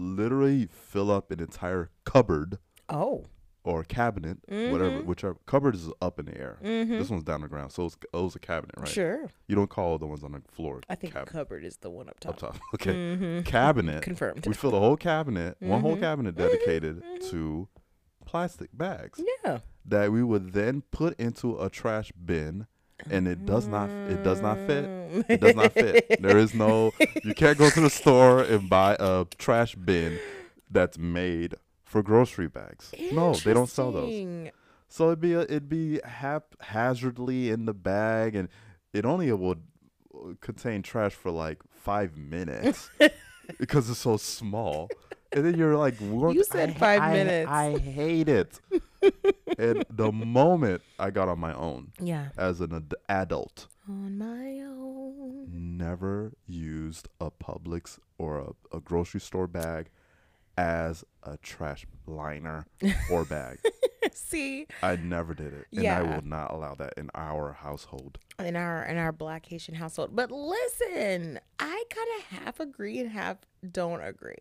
literally fill up an entire cupboard Oh. or cabinet, whatever. Mhm. Whichever cupboard is up in the air. Mm-hmm. This one's down the ground, so it's, oh, it's a cabinet, right? Sure. You don't call the ones on the floor. I think cabinet. cupboard is the one up top. up top. [LAUGHS] Okay, Mm-hmm. cabinet. Confirmed. We fill the whole cabinet, one whole Mhm. cabinet dedicated Mhm. to plastic bags Yeah. that we would then put into a trash bin and it does not it does not fit. It does not fit. There is no [LAUGHS] you can't go to the store and buy a trash bin that's made for grocery bags. No, they don't sell those. So it'd be a, it'd be haphazardly in the bag and it only would uh, contain trash for like 5 minutes [LAUGHS] because it's so small. And then you're like? You said I five I- minutes. I hate it. [LAUGHS] and the moment I got on my own Yeah. as an ad- adult, On my own. never used a Publix or a, a grocery store bag as a trash liner [LAUGHS] or bag. See, I never did it. And I will not allow that in our household. in our in our black Haitian household. But listen, I kind of half agree and half don't agree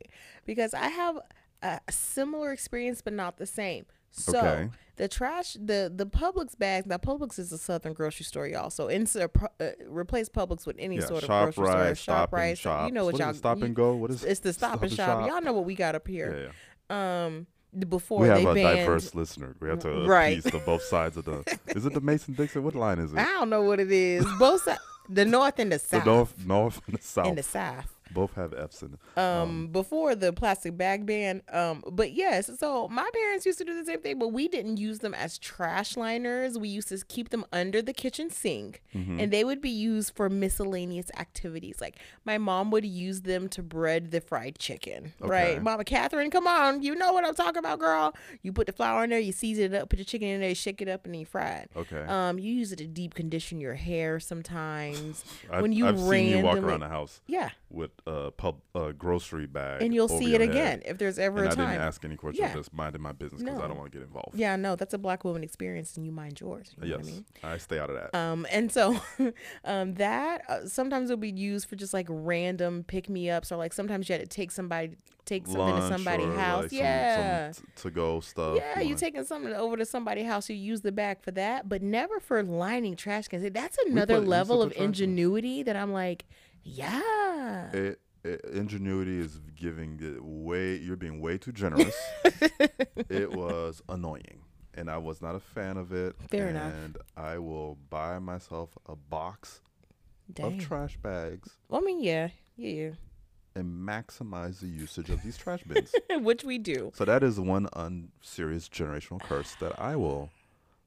because I have a similar experience, but not the same. So Okay. the trash, the the Publix bags. Now Publix is a Southern grocery store, y'all. So insert uh, replace Publix with any yeah, sort of shop grocery store. ShopRite, stop shop. You know what, is y'all stop you- and go. What is It's the stop, and shop. Y'all know what we got up here. yeah. Um, before we have a banned. diverse listener. We have to Right. appease the both sides of the. [LAUGHS] Is it the Mason Dixon? What line is it? I don't know what it is. Both sides, the north and the south. the north, north, and the south. and the south. Both have F's in it. um, before the plastic bag ban. Um, but yes, so my parents used to do the same thing, but we didn't use them as trash liners. We used to keep them under the kitchen sink, Mm-hmm. and they would be used for miscellaneous activities. Like my mom would use them to bread the fried chicken. Okay. Right, Mama Catherine, come on, you know what I'm talking about, girl. You put the flour in there, you season it up, put the chicken in there, shake it up, and then you fry it. Okay. Um, you use it to deep condition your hair sometimes. [SIGHS] When you I've seen you walk around the house Yeah, with a pub, a grocery bag, and you'll see it head. again if there's ever And a I time. didn't ask any questions. Yeah. Just minded my business because I don't want to get involved. Yeah, no, that's a black woman experience, and you mind yours. You know Yes, what I mean? I stay out of that. Um, and so, [LAUGHS] um, that uh, sometimes will be used for just like random pick me ups, or like sometimes you had to take somebody, take something to somebody's house. like, some- yeah. some, to go stuff. yeah, you wanna- taking something over to somebody's house, you use the bag for that, but never for lining trash cans. That's another level of put trash cans. ingenuity that I'm like, yeah. it, it, ingenuity is giving it way. You're being way too generous. [LAUGHS] it was annoying, and I was not a fan of it. Fair and enough. I will buy myself a box Dang. of trash bags I mean, yeah, yeah, and maximize the usage of these trash bins. [LAUGHS] Which we do. So that is one unserious generational curse that I will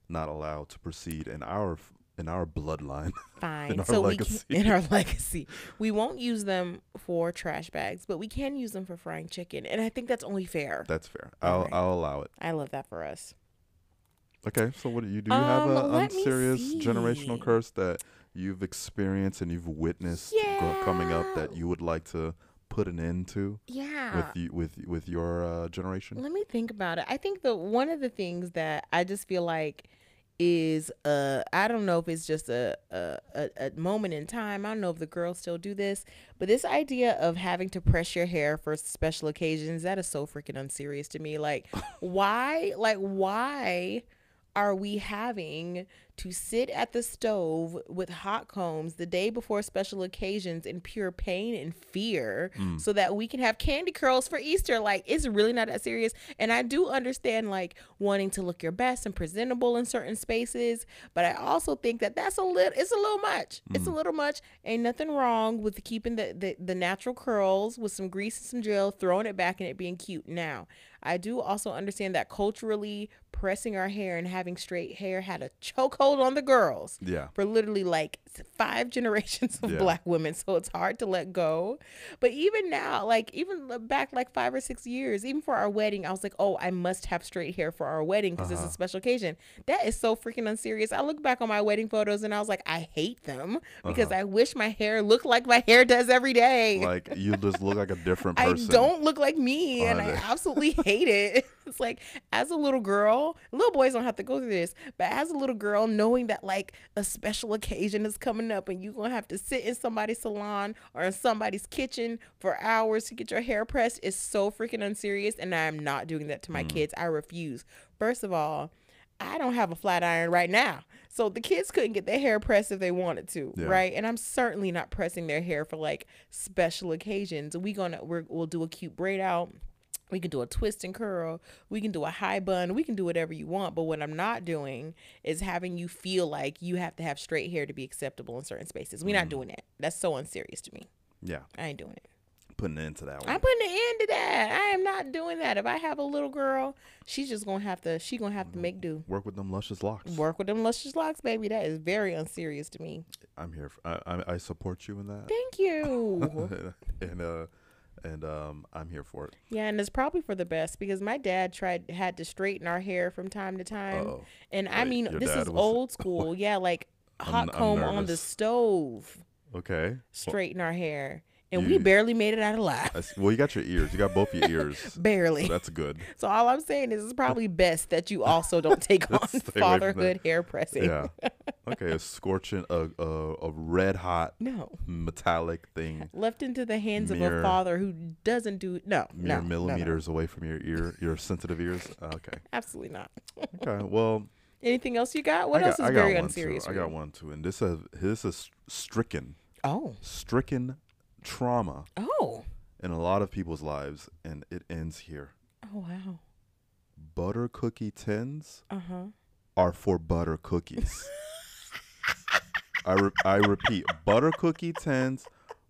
not allow to proceed in our in our bloodline. [LAUGHS] Fine. in our so legacy. we can, in our [LAUGHS] legacy, we won't use them for trash bags, but we can use them for frying chicken, and I think that's only fair. That's fair. I'll Alright. I'll allow it. I love that for us. Okay, so what do you do? You have Um, a unserious generational curse that you've experienced and you've witnessed gro- coming up that you would like to put an end to Yeah. with you with with your uh, generation. Let me think about it. I think the one of the things that I just feel like is uh I don't know if it's just a a, a a moment in time. I don't know if the girls still do this, but this idea of having to press your hair for special occasions that is so freaking unserious to me. Like [LAUGHS] why like why are we having to sit at the stove with hot combs the day before special occasions in pure pain and fear mm. so that we can have candy curls for Easter? Like, it's really not that serious. And I do understand, like, wanting to look your best and presentable in certain spaces, but I also think that that's a little, it's a little much. It's a mm. little much. Ain't nothing wrong with keeping the, the, the natural curls with some grease and some gel, throwing it back and it being cute. Now, I do also understand that culturally, pressing our hair and having straight hair had a chokehold on the girls Yeah. for literally like five [LAUGHS] generations of Yeah. black women. So it's hard to let go. But even now, like even back like five or six years, even for our wedding, I was like, oh, I must have straight hair for our wedding because Uh-huh. it's a special occasion. That is so freaking unserious. I look back on my wedding photos and I was like, I hate them because I wish my hair looked like my hair does every day. Uh-huh. Like you just look like a different [LAUGHS] person. I don't look like me, and I absolutely hate [LAUGHS] it. [LAUGHS] It's like as a little girl, little boys don't have to go through this, but as a little girl, knowing that like a special occasion is coming up and you're gonna have to sit in somebody's salon or in somebody's kitchen for hours to get your hair pressed is so freaking unserious, and I'm not doing that to my Mm. kids. I refuse. First of all. I don't have a flat iron right now. So the kids couldn't get their hair pressed if they wanted to, Yeah. right? And I'm certainly not pressing their hair for like special occasions. We gonna we're, we'll do a cute braid out. We can do a twist and curl. We can do a high bun. We can do whatever you want. But what I'm not doing is having you feel like you have to have straight hair to be acceptable in certain spaces. We're not doing that. That's so unserious to me. Yeah. I ain't doing it. Putting an end to that one. I'm putting an end to that. I am not doing that. If I have a little girl, she's just gonna have to. She gonna have to make do. Work with them luscious locks. Work with them luscious locks, baby. That is very unserious to me. I'm here. For, I, I I support you in that. Thank you. [LAUGHS] and uh and um I'm here for it. yeah, and it's probably for the best because my dad tried had to straighten our hair from time to time, Uh-oh. and I mean your this dad is was- old [LAUGHS] school. Yeah, like hot I'm comb on the nervous. stove, Okay. straighten our hair, and you- we barely made it out alive. Well, you got your ears. You got both your [LAUGHS] ears. so barely. that's good. So all I'm saying is it's probably [LAUGHS] best that you also don't [LAUGHS] take on fatherhood hair pressing. Yeah. Okay. A scorching, a a, a red hot No. metallic thing, Left into the hands of a father who doesn't do no, mere no, no, no. millimeters away from your ear, your sensitive ears. Okay. Absolutely not. Okay. Well, Anything else you got? What I else is got very unserious? I got one too, and this is this is stricken, Oh. stricken trauma Oh. in a lot of people's lives, and it ends here. Oh wow. butter cookie tins Uh huh. are for butter cookies. [LAUGHS] I re- I repeat, butter cookie tins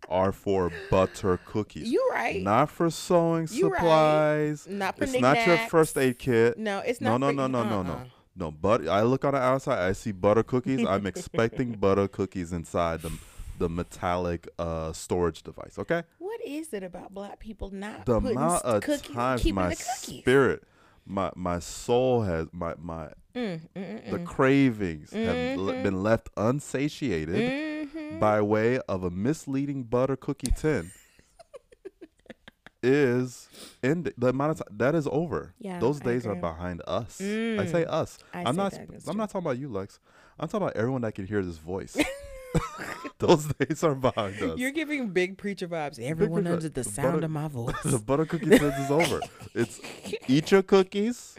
are for butter cookies. You right. Not for sewing You right. supplies. Not for It's not your first aid kit. No, it's No, not. no, no, no, no, no. uh-uh. No, but I look on the outside, I see butter cookies. I'm [LAUGHS] expecting butter cookies inside the the metallic uh storage device. Okay. What is it about black people not The putting amount of cookies, times keeping my the cookies? spirit, my my soul has my my Mm, mm, the mm, cravings have le- Mhm. been left unsatiated mm. Mhm. by way of a misleading butter cookie tin. [LAUGHS] is in the amount of time that is over. Yeah, those days are behind us. I say Mm. us. I I'm say not. that sp- goes I'm too. not talking about you, Lex. I'm talking about everyone that can hear this voice. [LAUGHS] [LAUGHS] those days are behind us. You're giving big preacher vibes. Everyone preacher- under the the sound butter- of my voice. [LAUGHS] the butter cookie tins is over. It's [LAUGHS] eat your cookies,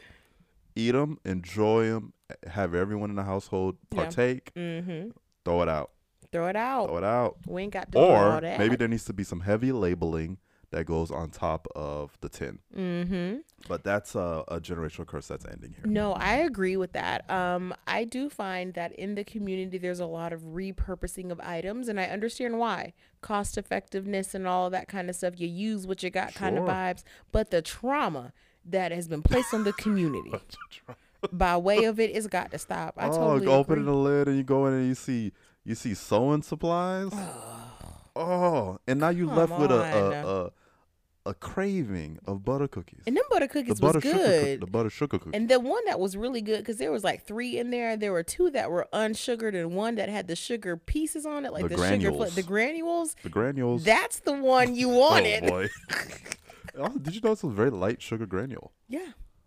eat them, enjoy them, have everyone in the household Yeah. partake, mm-hmm. throw it out, Throw it out. throw it out. We ain't got to do all Or that. maybe there needs to be some heavy labeling that goes on top of the tin. Mm-hmm. But that's a, a generational curse that's ending here. No, I agree with that. Um, I do find that in the community there's a lot of repurposing of items, and I understand why. Cost effectiveness and all that kind of stuff. You use what you got kind of vibes, but the trauma that has been placed on the [LAUGHS] community by way of it is got to stop. I oh, totally go open agree. the lid and you go in and you see you see sewing supplies. [SIGHS] oh, and now you left with a a, a a craving of butter cookies. and them butter cookies the butter was sugar coo- good. the butter sugar cookies. And the one that was really good because there was like three in there. There were two that were unsugared and one that had the sugar pieces on it, like The the, sugar, granules. the granules. the granules. That's the one you [LAUGHS] oh wanted. boy. [LAUGHS] oh, did you know it's a very light sugar granule? yeah,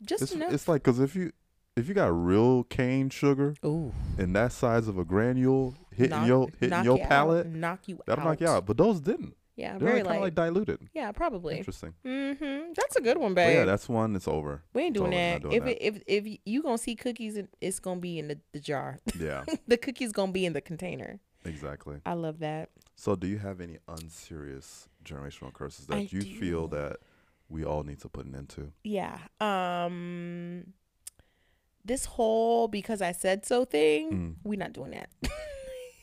just It's, enough. it's like because if you if you got real cane sugar Ooh, in that size of a granule hitting knock- your hitting your you out, palate, knock you that'll out. knock you out. But those didn't. Yeah, They're very of light. like diluted. yeah, probably. Interesting. Mm-hmm. That's a good one, But babe. yeah, that's one. It's over. we ain't doing that. doing If that. it, if if you gonna see cookies, it's gonna be in the, the jar. Yeah, [LAUGHS] the cookies gonna be in the container. exactly. I love that. So, do you have any unserious generational curses that I you feel that we all need to put an end to? Yeah. Um this whole because I said so thing, Mm. we not doing that. [LAUGHS]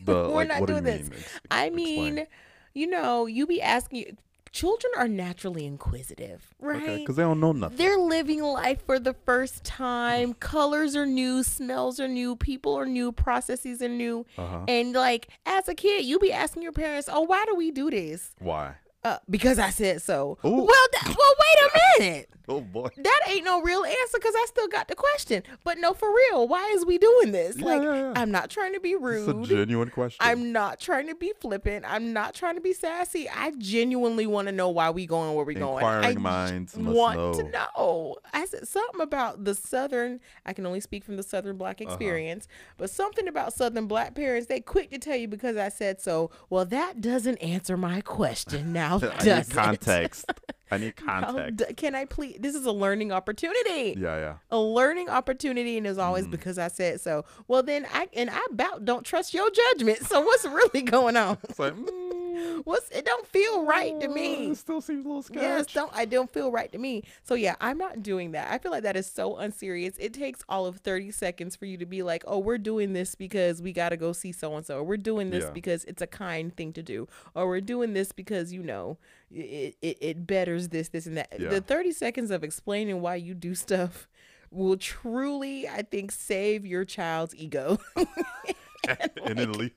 The We're like, not do doing you this. mean? I explain. mean, you know, you be asking children are naturally inquisitive, right? okay, because they don't know nothing. They're living life for the first time. Colors are new, smells are new, people are new, processes are new. Uh huh. And like as a kid, you be asking your parents, "Oh, why do we do this?" Why? Uh, because I said so. Ooh. Well, that, well, wait a minute. [LAUGHS] Oh boy. that ain't no real answer because I still got the question. But no, for real, why is we doing this? Yeah, like, yeah, yeah. I'm not trying to be rude. It's a genuine question. I'm not trying to be flippant. I'm not trying to be sassy. I genuinely want to know why we going where we going. Inquiring I minds must want to know. know. I said something about the southern. I can only speak from the southern black Uh-huh. experience, but something about southern black parents. They quick to tell you because I said so. Well, that doesn't answer my question. [LAUGHS] Now, Need does context. I need [LAUGHS] context. d- Can I please? This is a learning opportunity Yeah, yeah. a learning opportunity and Mm-hmm. always because I said so. Well then I and I about don't trust your judgment. So what's really [LAUGHS] going on? It's like, mm, [LAUGHS] What's it don't feel right to me. It still seems a little sketch. Yes, don't I don't feel right to me. So yeah, I'm not doing that. I feel like that is so unserious. It takes all of 30 seconds for you to be like, "Oh, we're doing this because we got to go see so and so. Or we're doing this Yeah. because it's a kind thing to do. Or we're doing this because, you know, it it, it betters this this and that." Yeah. The 30 seconds of explaining why you do stuff will truly, I think, save your child's ego. [LAUGHS] [LAUGHS] and it, le-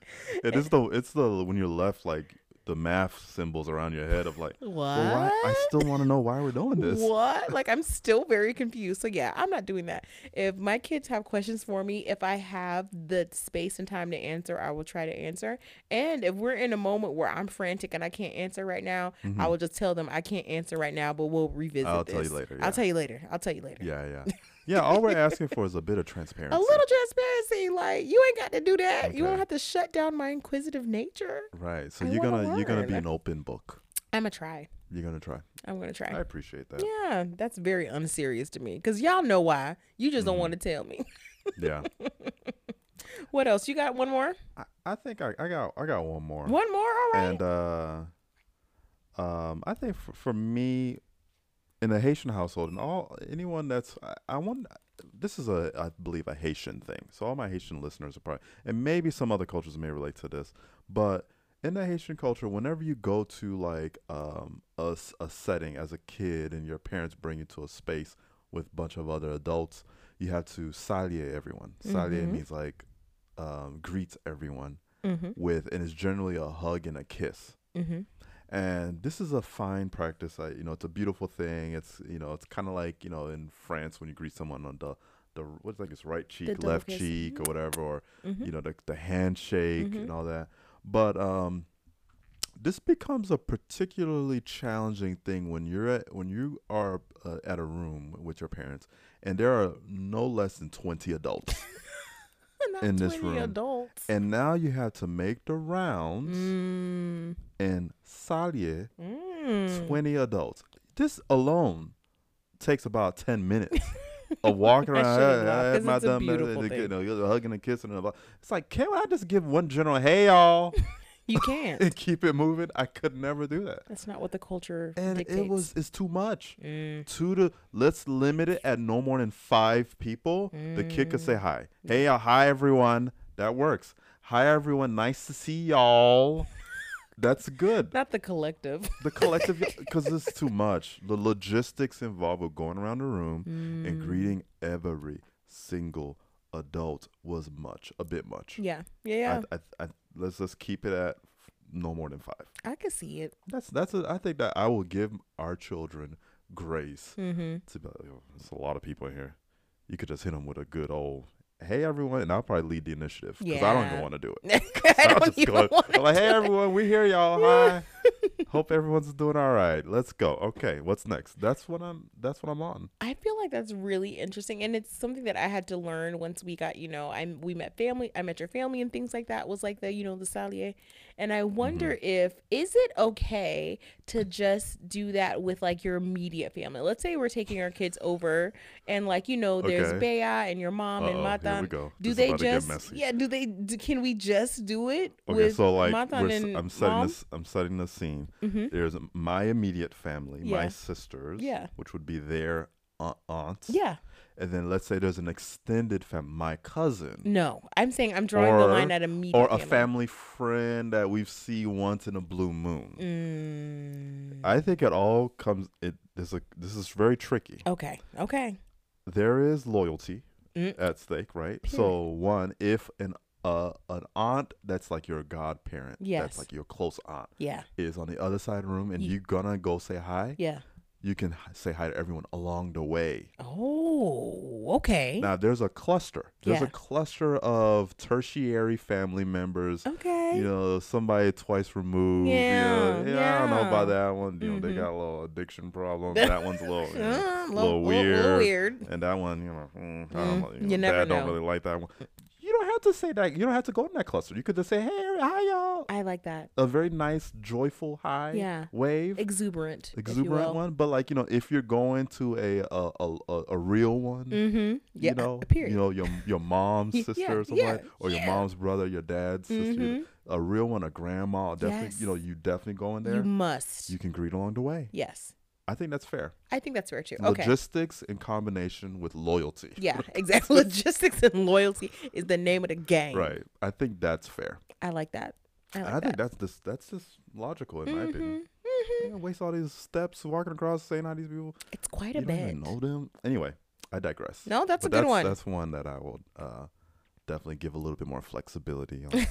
it is the it's the when you're left like the math symbols around your head of like, what? well, why, I still want to know why we're doing this. What? Like I'm still very confused. So yeah, I'm not doing that. If my kids have questions for me, if I have the space and time to answer, I will try to answer. And if we're in a moment where I'm frantic and I can't answer right now, I will just tell them I can't answer right now, but we'll revisit Mm-hmm. I'll this. tell you later, yeah. I'll tell you later. I'll tell you later. Yeah, yeah, [LAUGHS] yeah. All we're asking for is a bit of [LAUGHS] transparency. A little transparency, like you ain't got to do that. You don't Okay. have to shut down my inquisitive nature. right. So I you're gonna you're gonna be an open book. I'm gonna try. You're gonna try. I'm gonna try. I appreciate that. Yeah, that's very unserious to me because y'all know why. You just Mm-hmm. don't want to tell me. [LAUGHS] Yeah. [LAUGHS] What else? You got one more? I, I think I, I got I got one more. One more? All right. And uh, um, I think for, for me, in a Haitian household, and all anyone that's I, I want this is a I believe a Haitian thing. So all my Haitian listeners are probably, and maybe some other cultures may relate to this, but in the Haitian culture, whenever you go to like um, a, a setting as a kid and your parents bring you to a space with a bunch of other adults, you have to saluer everyone. Mhm. means like um, greets everyone Mm-hmm. with, and it's generally a hug and a kiss. Mm-hmm. And this is a fine practice. I, you know, it's a beautiful thing. It's you know, it's kind of like you know in France when you greet someone on the the what's like it's right cheek, left kiss. cheek, or whatever, or Mm-hmm. you know the the handshake Mhm. and all that. But um, this becomes a particularly challenging thing when you're at when you are uh, at a room with your parents, and there are no less than twenty adults, [LAUGHS] in this room. adults. and now you have to make the rounds Mm. and saluer Mm. 20 adults. This alone takes about 10 minutes of walking [LAUGHS] around. shouldn't "Hey, laugh, I had my dumb you know, you're hugging and kissing and all. It's like, can't I just give one general, hey y'all, [LAUGHS] You can't. and [LAUGHS] keep it moving? I could never do that. That's not what the culture And dictates. it was, it's too much. Mm. Two to, let's limit it at no more than five people. The kid could say Mm. hi. Hey y'all, hi everyone. That works. Hi everyone, nice to see y'all. [LAUGHS] That's good. Not the collective. the collective [LAUGHS] because it's too much the logistics involved with going around the room Mm. and greeting every single adult was much a bit much Yeah. Yeah. I, I, I, let's just keep it at no more than five I, can see it. that's that's a, i think that i will give our children grace Mm-hmm. to be like, "Yo, there's a lot of people in here you could just hit them with a good old hey everyone and i'll probably lead the initiative because i don't even want to do it [LAUGHS] I don't just even go- like, hey everyone, we here, y'all. Hi. [LAUGHS] Hope everyone's doing all right. Let's go. Okay, what's next? That's what I'm. That's what I'm on. I feel like that's really interesting, and it's something that I had to learn once we got, you know, I we met family, I met your family, and things like that. Was like the, you know, the saluer, and I wonder Mm-hmm. if is it okay to just do that with like your immediate family? Let's say we're taking our kids over, and like you know, there's Okay. Bea and your mom and Uh-oh, here we Matan. go. Do This they about to get just yeah? Do they do, can we just do it Okay, with so like Matan and I'm setting mom? this. I'm setting the scene. Mm-hmm. There's my immediate family, my sisters, Yeah. which would be their uh, aunts, Yeah. And then let's say there's an extended family, my cousin, No, I'm saying I'm drawing the line at a immediate or a family friend that we've see once in a blue moon. Mm. I think it all comes. It this a this is very tricky. Okay. Okay. there is loyalty Mm. at stake, right? So one, if an uh an aunt that's like your godparent, Yes. that's like your close aunt, Yeah. is on the other side of the room, and Ye- you gonna go say hi, Yeah. You can h- say hi to everyone along the way. Oh. Okay. Now there's a cluster. There's Yeah. a cluster of tertiary family members. okay. You know, somebody twice removed. Yeah, you know, yeah, I don't know yeah. about that one. You know, they Mhm. got a little addiction problem. [LAUGHS] that one's a little, you know, [LAUGHS] Uh, little, little little- weird. weird. And that one, you know, mm, I Mm, don't know, you know, never Dad don't know. really like that one. You don't have to say that. You don't have to go in that cluster. You could just say, "Hey, hi, y'all." I like that. A very nice, joyful high Yeah. wave, Exuberant. exuberant one. But like you know, if you're going to a a a, a, a real one, Mm-hmm. Yeah. you know, period. you know your your mom's [LAUGHS] Yeah, sister or something, yeah, like, or your yeah. mom's brother, your dad's sister, Mhm. a real one, a grandma. Definitely, you know, you definitely go in there. You must. You can greet along the way. yes. I think that's fair. I think that's fair too. Okay. Logistics in combination with loyalty. yeah. [LAUGHS] Exactly. Logistics and loyalty is the name of the game. Right. I think that's fair. I like that. I like I think that's just that's just logical in my opinion. Mhm, You know, waste all these steps walking across saying hi to these people. It's quite a You don't bit. even know them. Anyway, I digress. No, that's But a good one. That's one that I will uh, definitely give a little bit more flexibility on.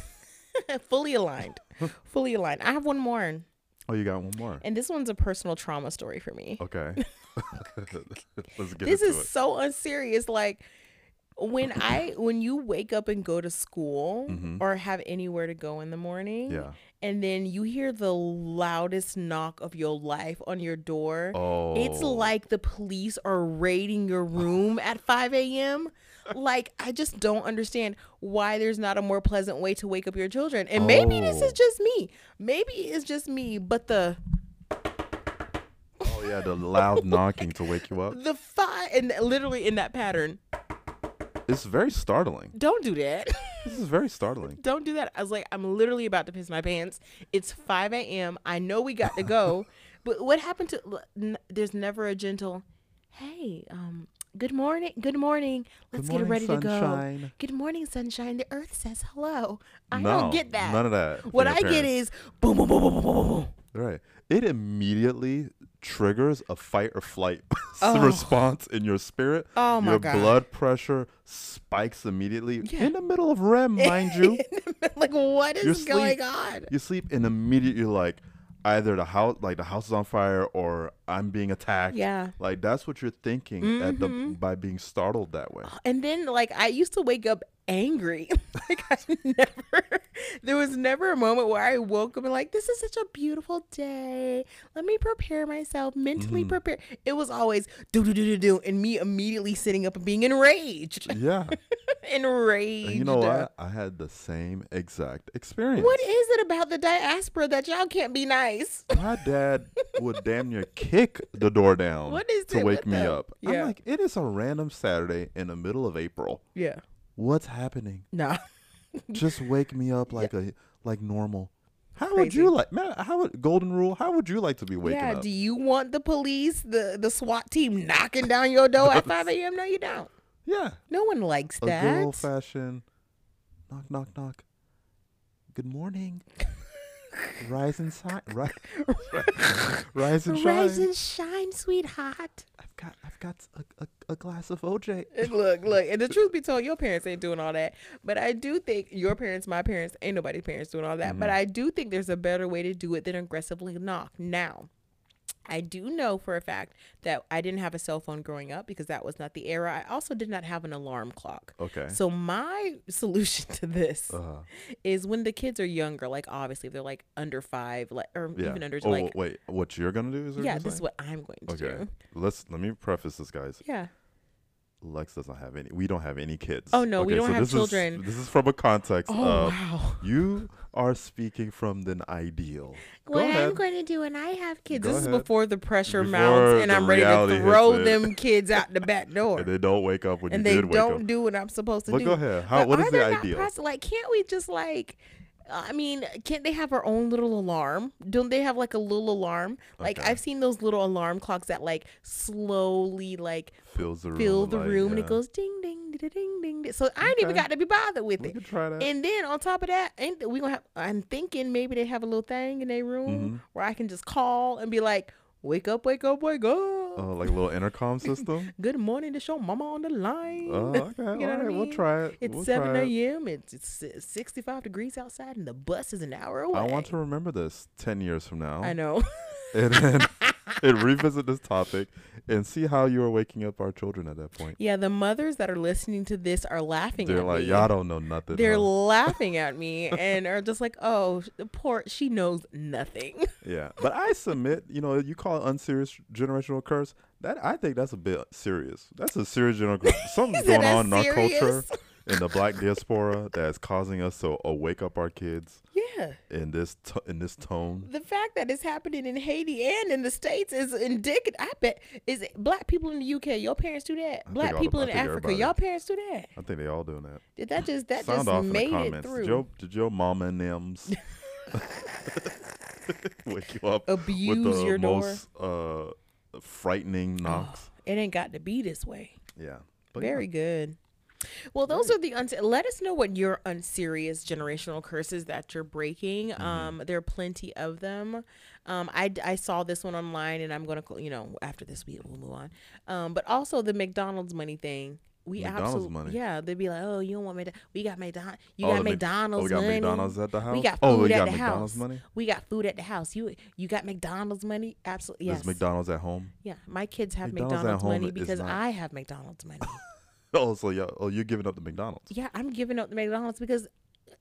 [LAUGHS] Fully aligned. [LAUGHS] Fully aligned. I have one more. Oh, you got one more. And this one's a personal trauma story for me. Okay. [LAUGHS] [LAUGHS] Let's get this is it. so unserious. Like when I when you wake up and go to school Mhm. or have anywhere to go in the morning, Yeah. and then you hear the loudest knock of your life on your door. Oh. It's like the police are raiding your room [LAUGHS] at 5 a.m. Like, I just don't understand why there's not a more pleasant way to wake up your children. And maybe this Oh. is just me. Maybe it's just me, but the Oh yeah, the loud knocking to wake you up. [LAUGHS] the five and literally in that pattern. It's very startling. Don't do that. This is very startling. don't do that. I was like, I'm literally about to piss my pants. It's 5 a.m. I know we got to go, [LAUGHS] But what happened to? n- There's never a gentle, hey, um, good morning, good morning. Let's Good get morning, ready to go. sunshine. Good morning, sunshine. The earth says hello. I don't get that. None of that. from what your I get parents. is boom, boom, boom, boom, boom, boom, boom, boom. Right. It immediately triggers a fight or flight [LAUGHS] Oh. response in your spirit. Oh my your god. blood pressure spikes immediately Yeah. in the middle of REM, mind you. [LAUGHS] like what is Your sleep- going on? You sleep and immediately you're like either the house like the house is on fire or I'm being attacked. Yeah. Like that's what you're thinking at the Mhm. by being startled that way. And then like I used to wake up angry. [LAUGHS] like I never there was never a moment where I woke up and like this is such a beautiful day. Let me prepare myself, mentally Mhm. prepare. It was always do do do do do and me immediately sitting up and being enraged. [LAUGHS] Yeah. enraged. and you know what? I had the same exact experience. What is it about the diaspora that y'all can't be nice? [LAUGHS] My dad would damn near kick the door down What is to wake me them? up. Yeah. I'm like, it is a random Saturday in the middle of April. Yeah. What's happening? Nah. [LAUGHS] Just wake me up like a like normal. How would you like, man? How would golden rule? How would you like to be waking yeah, up? do you want the police, the the SWAT team knocking down your door at [LAUGHS] 5 a.m.? No, you don't. yeah, No one likes a good that. old fashioned knock, knock, knock. Good morning. [LAUGHS] Rise and shine. [LAUGHS] Rise, rise and shine. Rise and shine, sweetheart. I've got, I've got a, a, a glass of OJ. And look, look, and the truth be told, your parents ain't doing all that. But I do think your parents, my parents, ain't nobody's parents doing all that. Mm-hmm. But I do think there's a better way to do it than aggressively knock. Now, I do know for a fact that I didn't have a cell phone growing up because that was not the era. I also did not have an alarm clock. Okay. So my [LAUGHS] solution to this uh, is when the kids are younger, like obviously if they're like under five, like or yeah. even under oh, like wait. What you're gonna do is yeah, this is what I'm going to do. Okay. do. Let's let me preface this, guys. Yeah. Lex doesn't have any. We don't have any kids. Oh, no, we don't so have this is- children. this is from a context Oh of wow. you are speaking from the ideal. Go What I'm ahead. going to do when I have kids. Go this is before the pressure Before mounts and I'm ready to reality hits throw it. them kids out the back [LAUGHS] door. and they don't wake up when and you they did wake don't do what I'm supposed to But do. go ahead. How? But What is are the not ideal? proce- like, can't we just like? I mean, can't they have our own little alarm? Don't they have like a little alarm? Like Okay. I've seen those little alarm clocks that like slowly like Fills the room. fill the light, room and it goes ding ding ding ding ding. ding. So I ain't even got to be bothered with We it. try that. And then on top of that, ain't we gonna have? I'm thinking maybe they have a little thing in their room Mhm. where I can just call and be like, "Wake up, wake up, wake up! Oh, like a little intercom system. [LAUGHS] Good morning to show Mama on the line." Oh, okay. [LAUGHS] You know all what I right, we'll try it. It's we'll seven a.m. It's, it's 65 degrees outside, and the bus is an hour away. I want to remember this ten years from now. I know. and then [LAUGHS] and revisit this topic and see how you are waking up our children at that point. yeah, the mothers that are listening to this are laughing They're at like, me. y'all don't know nothing. They're huh?" laughing at me [LAUGHS] and are just like, "Oh, poor, she knows nothing." [LAUGHS] yeah, but I submit, you know, you call it unserious generational curse. That I think that's a bit serious. That's a serious generational curse. [LAUGHS] Something's going on in our culture in the black diaspora that's causing us to uh, wake up our kids yeah. in this t- in this tone. the fact that it's happening in Haiti and in the states is indicative. I bet is it black people in the UK. Your parents do that. I Black all the- people in Africa. Y'all parents do that. I think they all doing that. Did that just that [LAUGHS] Sound just off in the made it through? Did your, did your mama and them's [LAUGHS] [LAUGHS] wake you up with Abuse the your door. most uh, frightening knocks? It ain't got to be this way. Yeah. But yeah. Very good. Well, those are the uns- let us know what your unserious generational curses that you're breaking. Mm-hmm. Um, there are plenty of them. Um, I, I saw this one online, and I'm gonna you know after this we will move on. Um, but also the McDonald's money thing. We McDonald's absolutely money? yeah. They'd be like, oh, you don't want me to? We got McDonald's. You Oh, got McDonald's oh, we got money. McDonald's at the house. We got oh, food we at got the McDonald's house. money. We got food at the house. You you got McDonald's money? Absolutely yes. Is McDonald's at home? yeah, my kids have McDonald's McDonald's, money because not- I have McDonald's money. [LAUGHS] [LAUGHS] Oh, so yeah. Oh, you're giving up the McDonald's. yeah, I'm giving up the McDonald's because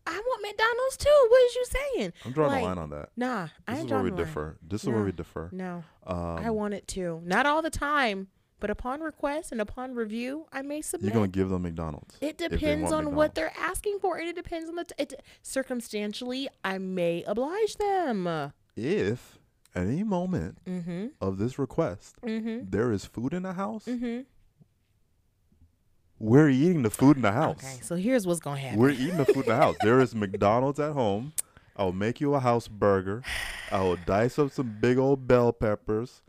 I want McDonald's too. What is you saying? I'm drawing Like, a line on that. Nah, I This ain't is where we differ. This is where we differ. No, Um, I want it too. Not all the time, but upon request and upon review, I may submit. you're gonna give them McDonald's. it depends on what they're asking for, and it depends on the t- it, circumstantially. I may oblige them. If at any moment Mm-hmm. of this request Mm-hmm. there is food in the house, Mm-hmm. We're eating the food in the house. Okay, so here's what's gonna happen. We're eating the food in the house. There is McDonald's at home, I'll make you a house burger. I will dice up some big old bell peppers,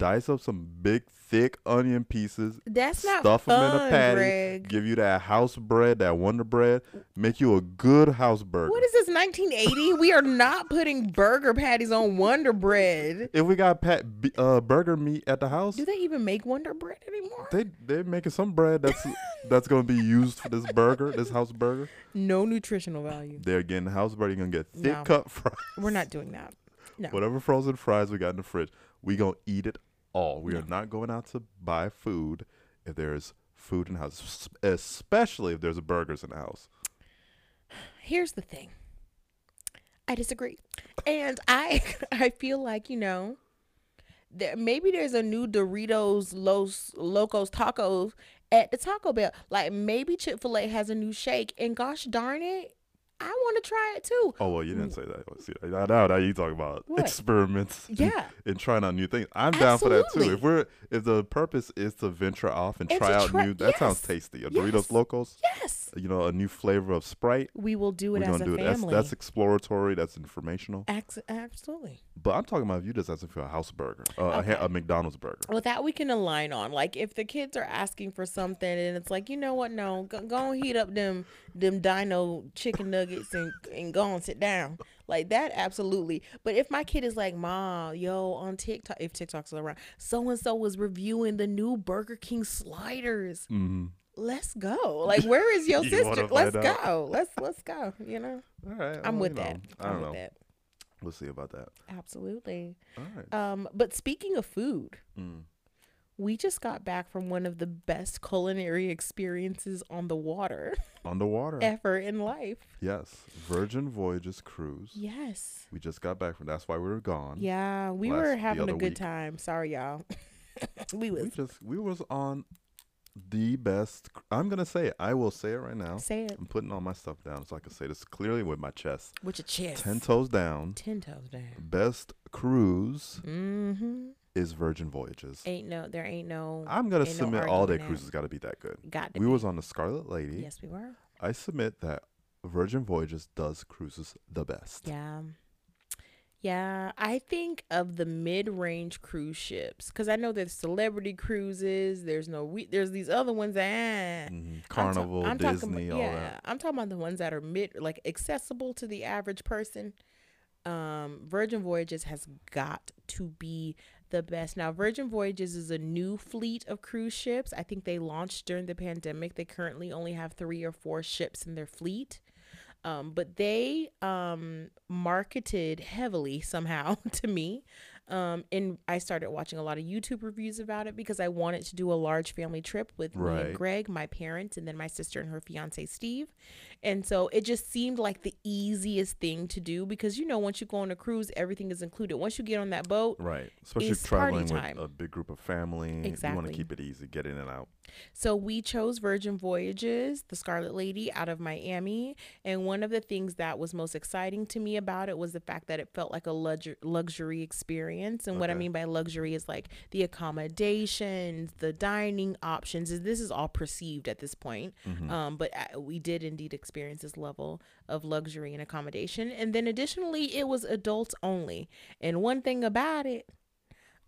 dice up some big thick onion pieces, That's not stuff them in a patty, Greg. give you that house bread, that Wonder Bread, make you a good house burger. What is this 1980? we are not putting burger patties on Wonder Bread. if we got pat, uh, burger meat at the house, Do they even make Wonder Bread anymore? they they're making some bread that's that's gonna be used for this burger, this house burger. no nutritional value. They're getting the house bread. You're gonna get thick No. cut fries. We're not doing that. No. Whatever frozen fries we got in the fridge, we gonna eat it all. We are not going out to buy food if there's food in the house, especially if there's burgers in the house. Here's the thing. I disagree. And I [LAUGHS] I feel like, you know, there maybe there's a new Doritos Los Locos Tacos at the Taco Bell. Like maybe Chick-fil-A has a new shake and gosh darn it, I want to try it too. Oh well, you didn't say that. See, now, now, now you talk about What? experiments. and- Yeah. And trying out new things. I'm down for that too. If we're if the purpose is to venture off and And try out try- new, that sounds tasty. A Yes. Doritos Locos, Yes. you know, a new flavor of Sprite. We will do it We're as a do it. That's family. that's exploratory. That's informational. Absolutely. But I'm talking about if you just asking for a house burger, uh, a, a McDonald's burger. Well, that we can align on. Like, if the kids are asking for something, and it's like, you know what? No, go, go and heat up them them Dino chicken nuggets and and go and sit down. Like that, absolutely. But if my kid is like, "Mom, yo, on TikTok, if TikTok's around, so and so was reviewing the new Burger King sliders. Mm-hmm. Let's go. Like, where is [LAUGHS] your You sister? Let's find out? go. Let's let's go. You know, All right. I'm well, with you know, that. I I'm with know. that. We'll see about that. Absolutely. All right. Um, but speaking of food. Mm. We just got back from one of the best culinary experiences on the water [LAUGHS] On the water. ever in life. Yes. Virgin Voyages cruise. Yes. We just got back from. That's why we were gone. Yeah, we Last- were having a good week. time. Sorry, y'all. [LAUGHS] we We was just we was on the best. I'm gonna say it. I will say it right now. say it I'm putting all my stuff down so I can say this clearly with my chest. with your chest. Ten toes down. Ten toes down. Best cruise Mm-hmm. Is Virgin Voyages. Ain't no, there ain't no. I'm gonna ain't no submit all day cruises got to be that good. Got to We be. was on the Scarlet Lady. Yes, we were. I submit that Virgin Voyages does cruises the best. Yeah. Yeah, I think of the mid-range cruise ships because I know there's celebrity cruises. There's no, we, there's these other ones that eh. Mhm. I'm ta- Carnival, I'm talking Disney, about, all yeah, that. I'm talking about the ones that are mid, like accessible to the average person. Um, Virgin Voyages has got to be the best. Now, Virgin Voyages is a new fleet of cruise ships. I think they launched during the pandemic. They currently only have three or four ships in their fleet. Um, but they um, marketed heavily somehow [LAUGHS] to me. Um, and I started watching a lot of YouTube reviews about it because I wanted to do a large family trip with me and Greg, my parents, and then my sister and her fiance Steve. And so it just seemed like the easiest thing to do because you know once you go on a cruise, everything is included. Once you get on that boat, Right. Especially It's party traveling with a big group of family. You want to keep it easy, get in and out. So we chose Virgin Voyages, the Scarlet Lady out of Miami. And one of the things that was most exciting to me about it was the fact that it felt like a lux- luxury experience. And what I mean by luxury is like the accommodations, the dining options. This is all perceived at this point. Mhm. Um, but uh, we did indeed experience this level of luxury and accommodation. And then additionally, it was adults only. And one thing about it,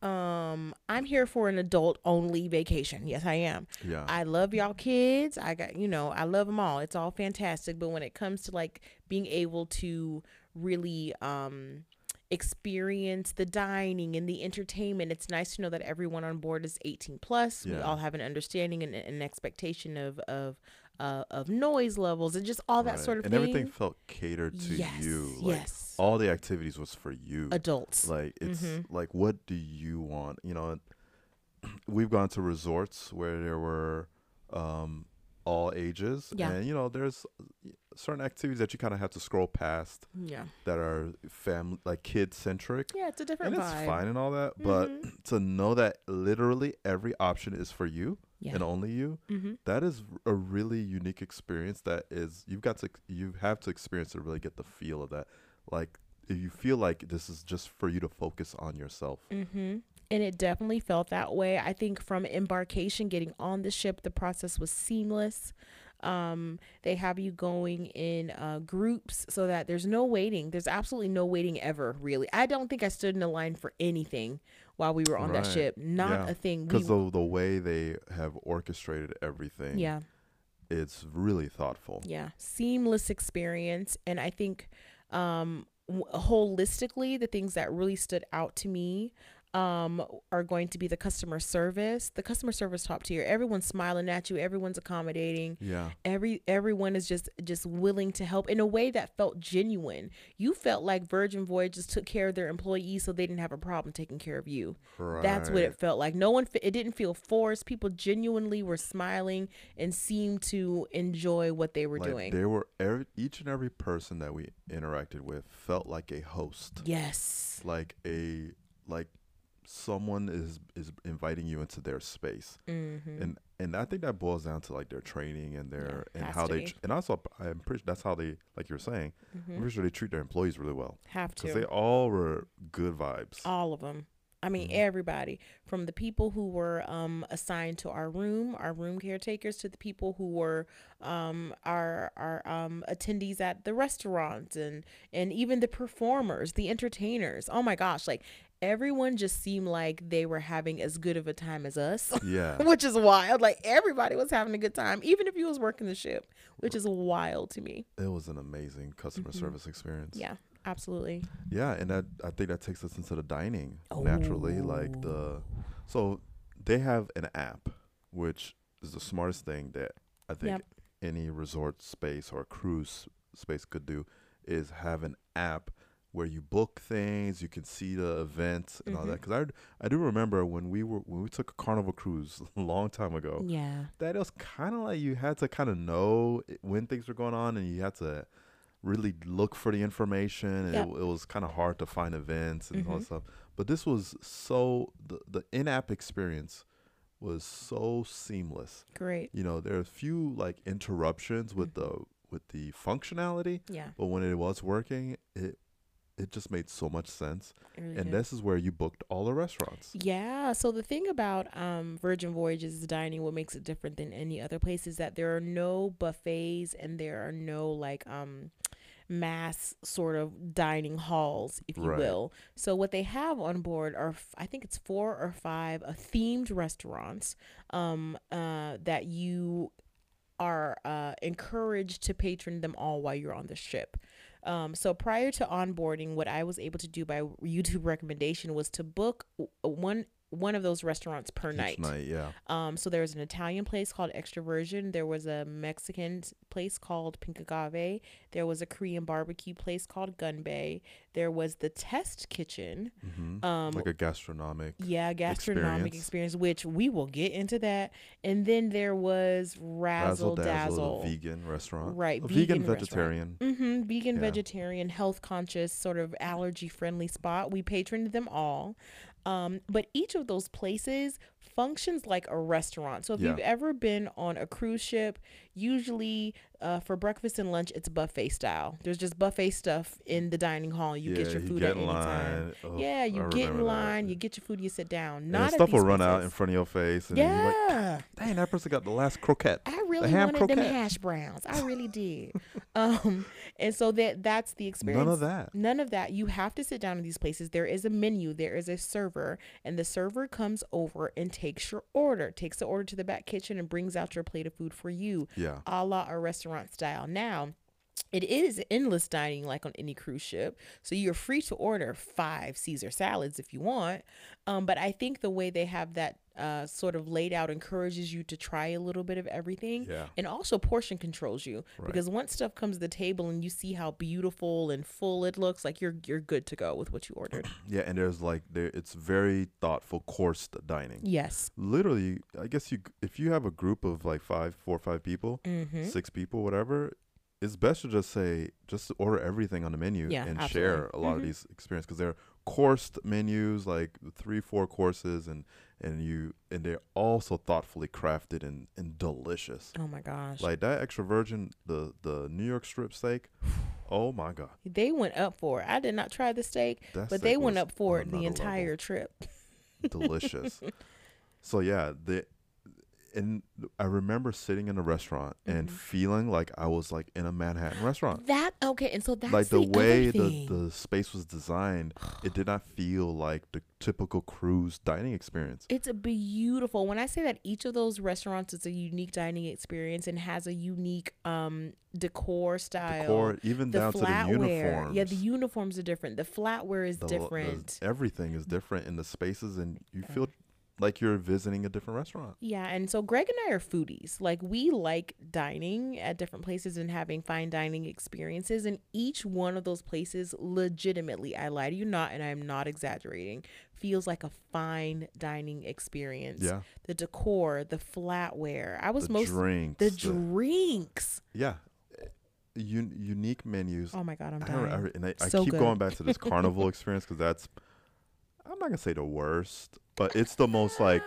um, I'm here for an adult only vacation. Yes, I am. yeah. I love y'all kids. I got, you know, I love them all. It's all fantastic. But when it comes to like being able to really um experience the dining and the entertainment, it's nice to know that everyone on board is 18 plus. We all have an understanding and an expectation of of uh, of noise levels and just all that Right. sort of and thing. And everything felt catered to yes, you. Like yes. all the activities was for you. Adults. Like it's Mhm. like what do you want? You know, [CLEARS THROAT] we've gone to resorts where there were um all ages Yeah. and you know there's certain activities that you kind of have to scroll past yeah. that are family like kid centric Yeah, it's a different and it's fine and all that but Mhm. to know that literally every option is for you Yeah. and only you mm-hmm. that is a really unique experience that is you've got to you have to experience to really get the feel of that like if you feel like this is just for you to focus on yourself Mm-hmm. And it definitely felt that way. I think from embarkation, getting on the ship, the process was seamless. Um, they have you going in uh, groups so that there's no waiting. There's absolutely no waiting ever, really. I don't think I stood in a line for anything while we were on that ship. Not Yeah. a thing. We, Because the the way they have orchestrated everything, yeah. it's really thoughtful. Yeah, seamless experience, and I think um, holistically, the things that really stood out to me um, are going to be the customer service. The customer service top tier. Everyone's smiling at you. Everyone's accommodating. Yeah, Every everyone is just just willing to help in a way that felt genuine. You felt like Virgin Voyages took care of their employees, so they didn't have a problem taking care of you. That's what it felt like. No one, it didn't feel forced. People genuinely were smiling and seemed to enjoy what they were like doing. They were every, each and every person that we interacted with felt like a host, Yes. like a like someone is is inviting you into their space, Mm-hmm. and and I think that boils down to like their training and their Yeah, and how they tr- and also I'm pretty that's how they like you were saying. I'm hmm pretty sure they treat their employees really well Have because to. they all were good vibes. All of them. I mean, Mhm. everybody from the people who were um, assigned to our room, our room caretakers, to the people who were um, our our um, attendees at the restaurants, and and even the performers, the entertainers. Oh my gosh! Like everyone just seemed like they were having as good of a time as us. [LAUGHS] yeah, which is wild. Like everybody was having a good time, even if you was working the ship, which is wild to me. it was an amazing customer Mhm. service experience. Yeah, absolutely. Yeah, and that I think that takes us into the dining naturally. Like the so they have an app, which is the smartest thing that I think Yep. any resort space or cruise space could do is have an app where you book things, you can see the events and all that. Because I I do remember when we were when we took a Carnival cruise [LAUGHS] a long time ago. Yeah. That it was kind of like you had to kind of know when things were going on, and you had to really look for the information. And Yep. it, it was kind of hard to find events and all Mhm. that stuff. But this was so the the in app experience was so seamless. Great. You know, there are a few like interruptions with the with the functionality, Yeah. but when it was working, it it just made so much sense. really And did. this is where you booked all the restaurants. Yeah. So the thing about um, Virgin Voyages dining, what makes it different than any other place, is that there are no buffets and there are no like um, mass sort of dining halls, if you Right. will. So what they have on board are, f- I think it's four or five uh, themed restaurants um, uh, that you are uh, encouraged to patron them all while you're on the ship. Um, so prior to onboarding, what I was able to do by YouTube recommendation was to book one one of those restaurants per Each night. night, yeah. Um, so there was an Italian place called Extra Virgin. There was a Mexican place called Pink Agave. There was a Korean barbecue place called Gunbae. There was the Test Kitchen. hmm Um, like a gastronomic. yeah, gastronomic experience. experience. which we will get into that. And then there was Razzle, Dazzle. the vegan restaurant. Right, A vegan, vegan vegetarian. Mm-hmm. Vegan, Yeah. vegetarian, health conscious, sort of allergy friendly spot. We patroned them all. Um, but each of those places functions like a restaurant. So if Yeah. you've ever been on a cruise ship, usually uh, for breakfast and lunch, it's buffet style. There's just buffet stuff in the dining hall. You yeah, get your you food get at any time. line. Ugh, Yeah, you I get in remember that. line, you get your food, you sit down. And Not the at stuff will run out in front of your face, and you're like, Yeah. "Dang, that person got the last croquette." I really ham wanted them croquette. hash browns. I really [LAUGHS] did. um, and so that that's the experience. None of that. None of that. You have to sit down in these places. There is a menu. There is a server, and the server comes over and takes your order, takes the order to the back kitchen, and brings out your plate of food for you, Yeah, a la a restaurant style. Now. It is endless dining like on any cruise ship. So you're free to order five Caesar salads if you want. Um, but I think the way they have that uh, sort of laid out encourages you to try a little bit of everything yeah, and also portion controls you Right. because once stuff comes to the table and you see how beautiful and full it looks like you're you're good to go with what you ordered [CLEARS THROAT] yeah. And there's like there, it's very thoughtful coursed dining. yes Literally, I guess you if you have a group of like five, four or five people, mm-hmm. six people, whatever, it's best to just say just order everything on the menu Yeah, and absolutely. share a lot Mhm. of these experiences because they're coursed menus, like three, four courses, and and you and they're also thoughtfully crafted and and delicious. oh my gosh Like that extra virgin, the the New York strip steak. Oh my god, they went up for it i did not try the steak that but they went up for it the entire level. trip [LAUGHS] delicious. so yeah, the and I remember sitting in a restaurant and Mhm. feeling like I was like in a Manhattan restaurant. That okay, and so that's like the, the, way the, the space was designed, it did not feel like the typical cruise dining experience. It's a beautiful. When I say that each of those restaurants is a unique dining experience and has a unique um decor style. Decor, even the down to the flatware. uniforms. Yeah, the uniforms are different. The flatware is the- the- different. everything is different in the spaces, and you feel like you're visiting a different restaurant. Yeah, and so Greg and I are foodies. Like we like dining at different places and having fine dining experiences. And each one of those places, legitimately, I lie to you not, and I'm not exaggerating, feels like a fine dining experience. Yeah, The decor, the flatware. I was the most drinks, the the- drinks. yeah, Un- unique menus. Oh my god, I'm I, dying. I, and I, I So keep good. going back to this carnival [LAUGHS] experience because that's I'm not gonna say the worst, but it's the most like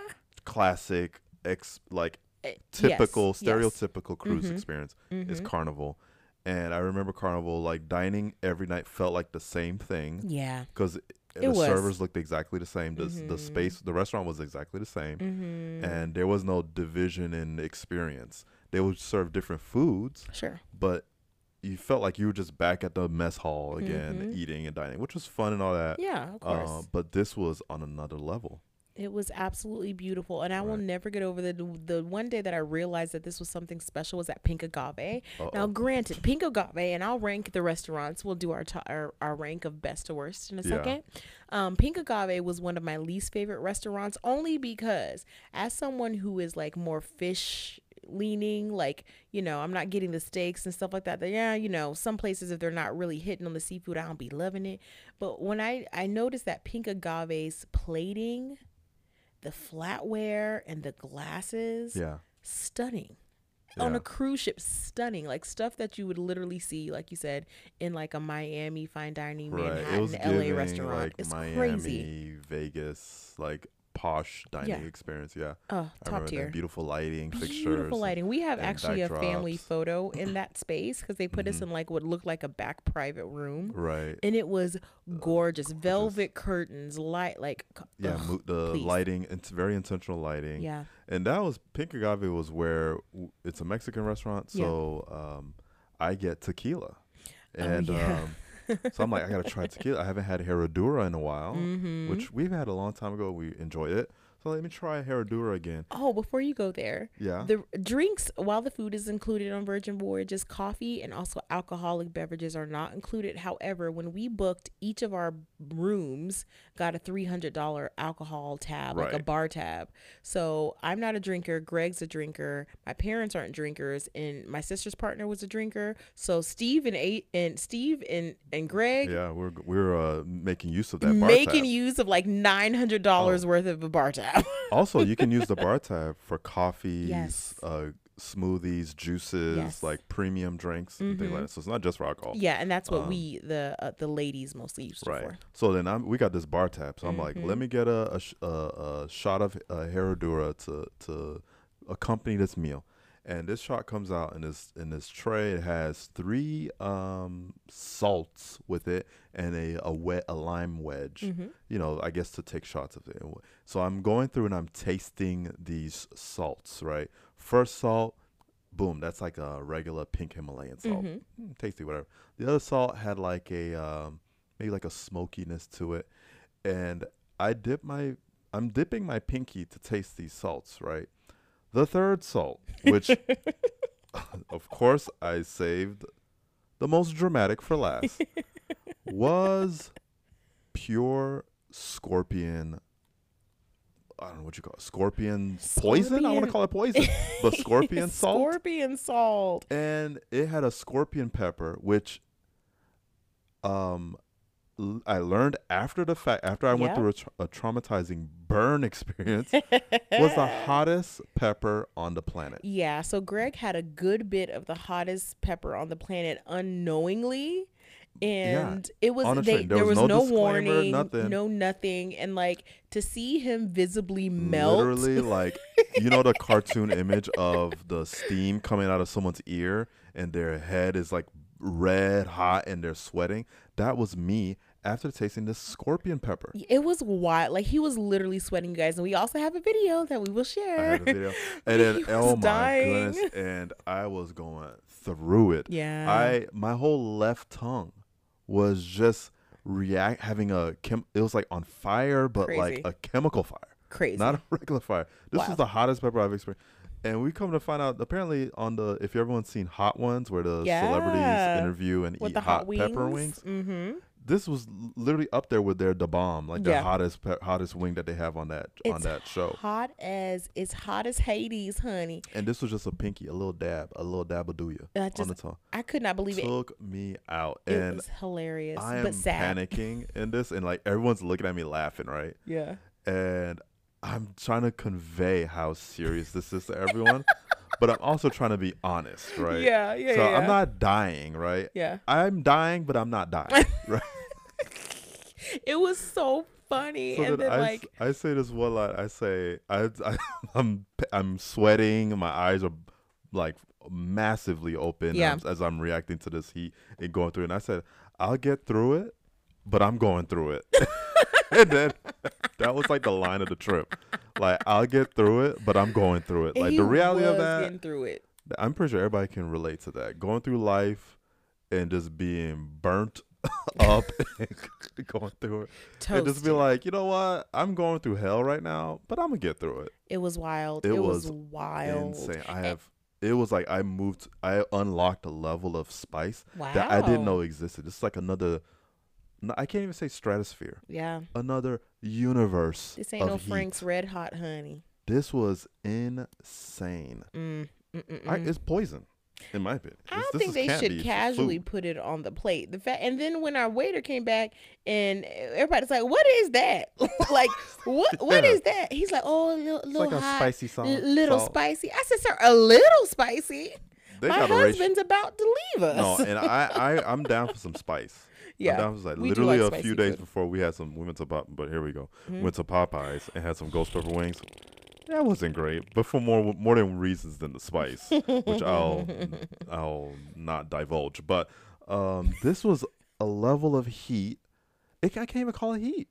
classic ex like Eh, typical yes, yes. stereotypical cruise Mhm. experience is Mhm. carnival. And I remember carnival like dining every night felt like the same thing Yeah. because the was. servers looked exactly the same. The, the Mhm. space, the restaurant was exactly the same, Mm-hmm. and there was no division in experience. They would serve different foods, sure. but you felt like you were just back at the mess hall again, Mhm. eating and dining, which was fun and all that. Yeah, of course. Uh, but this was on another level. It was absolutely beautiful, and I will never get over the the one day that I realized that this was something special was at Pink Agave. Now, Uh-oh. granted, Pink Agave, and I'll rank the restaurants. We'll do our to- our, our rank of best to worst in a Yeah. second. Um, Pink Agave was one of my least favorite restaurants, only because as someone who is like more fish leaning like you know i'm not getting the steaks and stuff like that That, yeah you know some places if they're not really hitting on the seafood i don't be loving it. But when i i noticed that pink agave's plating the flatware and the glasses yeah, stunning. On a cruise ship stunning like stuff that you would literally see like you said in like a miami fine dining right. manhattan la giving restaurant. like it's Miami, crazy Vegas, like posh dining Yeah. experience. Yeah, oh I top tier beautiful lighting, fixtures. beautiful lighting. We have actually a family photo in that space because they put us Mhm. in like what looked like a back private room, Right. and it was gorgeous. Velvet curtains, light like Yeah, ugh, mo- the please. lighting. It's very intentional lighting. yeah, and that was Pink Agave was where w- it's a Mexican restaurant, Yeah. so um, I get tequila, Oh, and yeah. um, so I'm like, I gotta try tequila. I haven't had Herradura in a while, mm-hmm. which we've had a long time ago. We enjoyed it, so let me try a Herradura again. oh, before you go there, Yeah, the drinks while the food is included on Virgin Voyages, coffee and also alcoholic beverages are not included. However, when we booked, each of our rooms got a three hundred dollar alcohol tab, like a bar tab. So I'm not a drinker. Greg's a drinker. My parents aren't drinkers, and my sister's partner was a drinker. So Steve and eight and Steve and and Greg. yeah, we're we're uh, making use of that bar Making tab. use of like nine hundred dollars Oh. worth of a bar tab. [LAUGHS] also, you can use the bar tab for coffees, Yes. uh, smoothies, juices, Yes. like premium drinks, and things like that. So it's not just for alcohol. yeah, and that's what Um, we the uh, the ladies mostly used it Right. for. So then I'm we got this bar tab. So I'm like, let me get a a, a, a shot of uh, Herradura to to accompany this meal. And this shot comes out in this in this tray. It has three um, salts with it and a a wet a lime wedge. Mhm. You know, I guess to take shots of it. So I'm going through and I'm tasting these salts. Right, first salt, boom, that's like a regular pink Himalayan salt Mhm. mm, tasty, whatever. The other salt had like a um, maybe like a smokiness to it, and I dip my I'm dipping my pinky to taste these salts, right? The third salt, which [LAUGHS] of course I saved the most dramatic for last, [LAUGHS] was pure scorpion. I don't know what you call it. Scorpion, poison. I want to call it poison, but [LAUGHS] scorpion salt Scorpion salt. and it had a scorpion pepper, which um I learned after the fact after I went through a, tra- a traumatizing burn experience [LAUGHS] was the hottest pepper on the planet. Yeah, so Greg had a good bit of the hottest pepper on the planet unknowingly. And it was they. There there was, was no no, warning, nothing. no nothing, and like to see him visibly melt. Literally, like you know the cartoon image of the steam coming out of someone's ear and their head is like red hot and they're sweating. That was me after tasting this scorpion pepper. It was wild. Like he was literally sweating, you guys. And we also have a video that we will I share. had a video, [LAUGHS] and then oh my dying. goodness, and I was going through it. Yeah. I my whole left tongue was just react having a chem. It was like on fire, but like a chemical fire, Crazy. not a [LAUGHS] regular fire. This Wow. was the hottest pepper I've experienced. And we come to find out, apparently, on the if everyone's seen Hot Ones, where the Yeah. celebrities interview and With eat hot, hot, wings. pepper wings, Mm-hmm. this was literally up there with their Da Bomb, like the hottest pe- hottest wing that they have on that on that show. Hot as it's hot as Hades, honey. And this was just a pinky, a little dab, a little dab of do I on the tongue. I could not believe it. Took me out, It and was hilarious, I am but sad. panicking in this, and like everyone's looking at me laughing, right? [LAUGHS] Yeah. And I'm trying to convey how serious this is to everyone, but I'm also trying to be honest, [LAUGHS] right? Yeah, yeah, yeah. So yeah. I'm not dying, right? Yeah. I'm dying, but I'm not dying, [LAUGHS] right? It was so funny. So and then I, like I say this one line. I say I, I [LAUGHS] I'm I'm sweating. My eyes are like massively open Yeah. as, as I'm reacting to this heat and going through. it. And I said I'll get through it, but I'm going through it. And then [LAUGHS] that was like the line of the trip. Like I'll get through it, but I'm going through it. Like he the reality of that, getting through it. I'm pretty sure everybody can relate to that. Going through life and just being burnt [LAUGHS] up and [LAUGHS] going through it and just be like, you know what? I'm going through hell right now, but I'm gonna get through it. it was wild. It It, was, was wild. Insane. I have. It was like I moved. I unlocked a level of spice Wow. that I didn't know existed. It's like another. I can't even say stratosphere. Yeah. Another universe. This ain't no heat. Frank's Red Hot Honey. This was insane. Mm, mm, mm, I, mm. it's poison, in my opinion. I don't think they should casually put it on the plate. The fact, and then when our waiter came back, and everybody's like, "What is that? [LAUGHS] like, what? [LAUGHS] What Yeah. is that?" He's like, "Oh, a little, like a hot, spicy salt. little salt. spicy." I said, "Sir, a little spicy." They My husband's about to leave us. No, and I, I, I'm down for some spice. Yeah, down for like we literally like a few days food. before we had some. We went to Pop, but here we go. Mhm. Went to Popeyes and had some ghost pepper wings. That wasn't great, but for more more than reasons than the spice, which I'll [LAUGHS] I'll not divulge. But um, this was a level of heat. It, I can't even call it heat.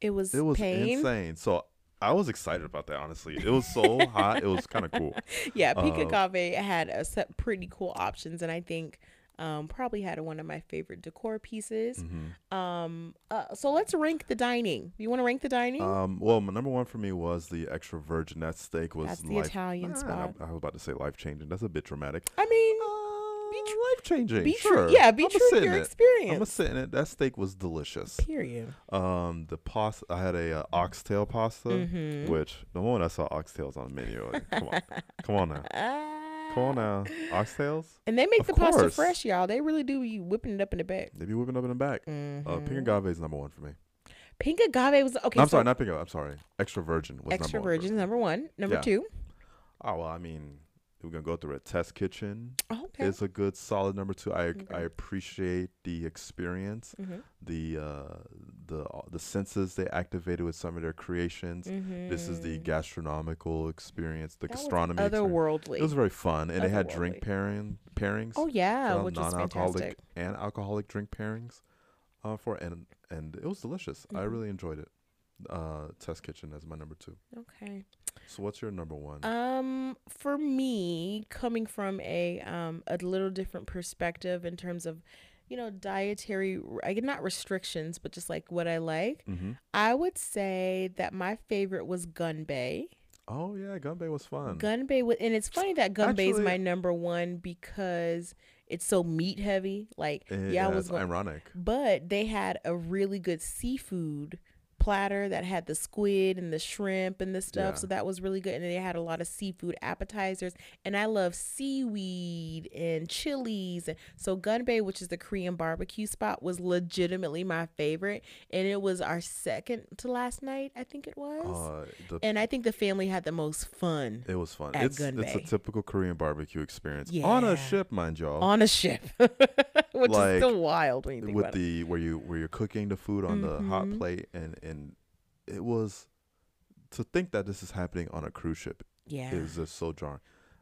it was, It was pain. insane. So I was excited about that. Honestly, it was so hot. It was kind of cool. [LAUGHS] Yeah, Pika Uh, Cave had a set pretty cool options, and I think um, probably had one of my favorite decor pieces. hmm Um, uh, so let's rank the dining. You want to rank the dining? Um, well, my number one for me was the extra virgin. That steak was That's the life- Italian Ah, spot. I, I was about to say life changing. That's a bit dramatic. I mean, be life changing. be sure. true. Yeah, be I'ma true to your it. I'm gonna sit in it. That steak was delicious. Period. Um, the pasta. I had a uh, oxtail pasta, Mhm. which the moment I saw oxtails on the menu, like, come on, come on now, [LAUGHS] come on now, oxtails. And they make Of the pasta course. fresh, y'all. They really do be whipping it up in the back. They be whipping up in the back. Uh, pink agave is number one for me. Pink agave was okay. No, I'm so sorry, not pink agave. I'm sorry. Extra virgin was extra number one. virgin number one. Number Yeah. two. Oh well, I mean, we're gonna go through a Test Kitchen Oh, okay. is a good solid number two. I Okay. I appreciate the experience, Mhm. the uh, the the senses they activated with some of their creations. This is the Mhm. gastronomical experience, the That was gastronomy. experience. otherworldly. It was very fun, and they had drink pairing pairings. oh yeah, uh, which was non-alcoholic fantastic. and alcoholic drink pairings, uh, for and and it was delicious. I Mhm. really enjoyed it. Uh, Test Kitchen as my number two. Okay. So what's your number one? Um, for me, coming from a um a little different perspective in terms of, you know, dietary, I get not restrictions, but just like what I like, mm-hmm. I would say that my favorite was Gunbae. Oh yeah, Gunbae was fun. Gunbae, and it's funny that Gunbae is my number one because it's so meat heavy. Like, Eh, yeah, I yeah, was going, ironic. but they had a really good seafood platter that had the squid and the shrimp and the stuff. Yeah. So that was really good. And they had a lot of seafood appetizers. And I love seaweed and chilies. And so Gunbae, which is the Korean barbecue spot, was legitimately my favorite. And it was our second to last night, I think it was. Uh, the, and I think the family had the most fun it was fun. It's Gun it's a typical Korean barbecue experience on a ship, mind y'all. on a ship, [LAUGHS] which Like, is still wild when you think with about it. the where you where you're cooking the food on the hot Mhm. plate and and it was to think that this is happening on a cruise ship Yeah. is just so jarring.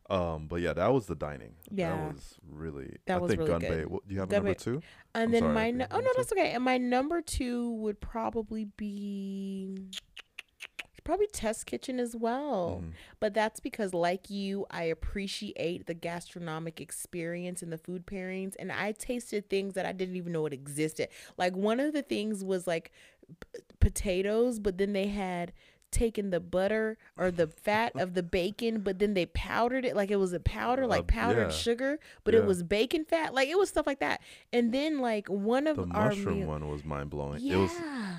Um, but yeah, that was the dining. Yeah. that was really. That I was think really Gunbae. good. What, do you have Gunbae- number two? And I'm then sorry, my nu- oh no, that's okay. And my number two would probably be probably Test Kitchen as well. Mhm. But that's because, like you, I appreciate the gastronomic experience and the food pairings, and I tasted things that I didn't even know it existed. Like one of the things was like p- potatoes, but then they had taken the butter or the fat of the bacon, but then they powdered it like it was a powder, like powdered yeah. sugar, but it was bacon fat. Like it was stuff like that. And then like one of The our mushroom meal- one was mind blowing. yeah, It was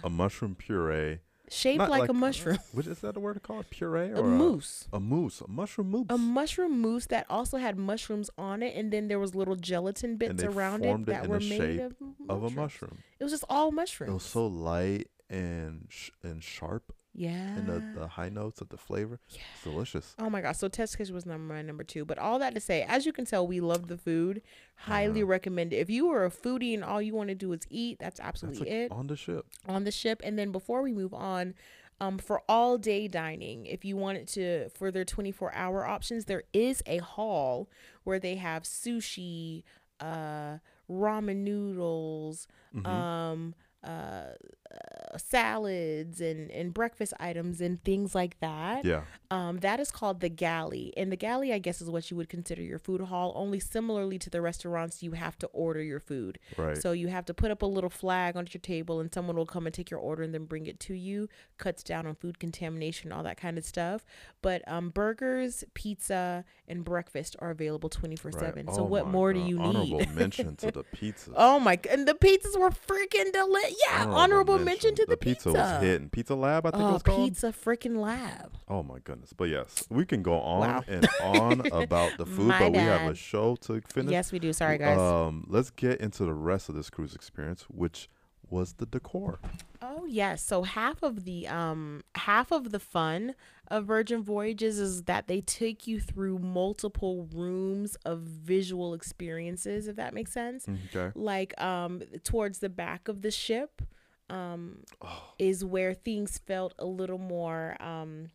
a mushroom puree. Shaped not like, a mushroom, [LAUGHS] Which is that the word called? Puree or a mousse. A, mousse. A mushroom mousse. a mushroom mousse that also had mushrooms on it, and then there was little gelatin bits around it it that in were the made shape of of a mushroom. It was just all mushrooms. It was so light and sh- and sharp yeah. And the, the high notes of the flavor. Yeah. It's delicious. Oh my gosh! So Test Kitchen was number my number two. But all that to say, as you can tell, we love the food. Highly Uh-huh. recommend it. If you are a foodie and all you want to do is eat, that's That's absolutely like it on the ship. on the ship. And then before we move on, um, for all day dining, if you wanted to for their twenty four hour options, there is a hall where they have sushi, uh, ramen noodles, Mhm. um, uh, uh, salads and and breakfast items and things like that. yeah. Um, that is called the galley, and the galley, I guess, is what you would consider your food hall. Only similarly to the restaurants, you have to order your food. Right. So you have to put up a little flag on your table, and someone will come and take your order and then bring it to you. Cuts down on food contamination, all that kind of stuff. But um, burgers, pizza, and breakfast are available twenty four seven. So Oh what more do you Honorable need? mention to the pizza. [LAUGHS] Oh my! And the pizzas were freaking delicious. Yeah, honorable, mention. to the, pizza. was hitting. Pizza Lab, I think it Oh, was called. pizza freaking lab. Oh my goodness. But yes, we can go on Wow. and on [LAUGHS] about the food, but we have a show to finish. Yes, we do. Sorry, guys. Um, let's get into the rest of this cruise experience, which was the decor. Oh yes. So half of the um half of the fun of Virgin Voyages is that they take you through multiple rooms of visual experiences, if that makes sense. Okay. Like um towards the back of the ship um Oh, is where things felt a little more um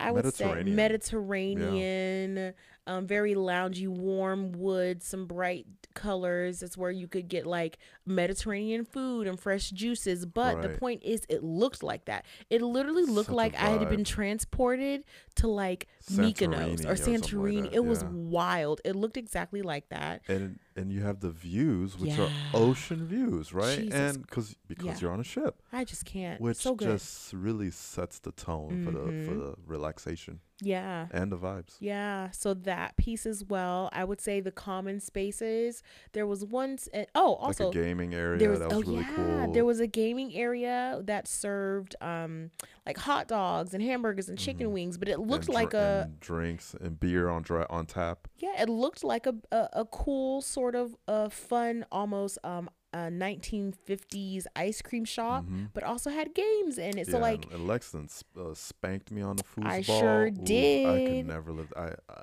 I would say Mediterranean. Mediterranean, um, very loungy, warm wood, some bright colors. It's where you could get like Mediterranean food and fresh juices. But the point is, it looked like that. It literally looked Such like I had been transported to like Mykonos Santorini or or like Santorini. that, it was wild. It looked exactly like that. and and you have the views, which are ocean views, right? Jesus. And because because Yeah. you're on a ship, I just can't. which so good. just really sets the tone for the for Mhm. the relaxation yeah. and the vibes. Yeah, so that piece as well. I would say the common spaces. There was once, uh, oh, also like a gaming area there was that was oh really yeah, cool. there was a gaming area that served um like hot dogs and hamburgers and chicken Mhm. wings, but it looked and like a drinks and beer on dry on tap. yeah, it looked like a a, a cool sort of a fun almost um a 1950s ice cream shop, Mhm. but also had games in it. So Yeah, like and, and Lexington uh, spanked me on the foosball. I sure Ooh, I could never live. I, I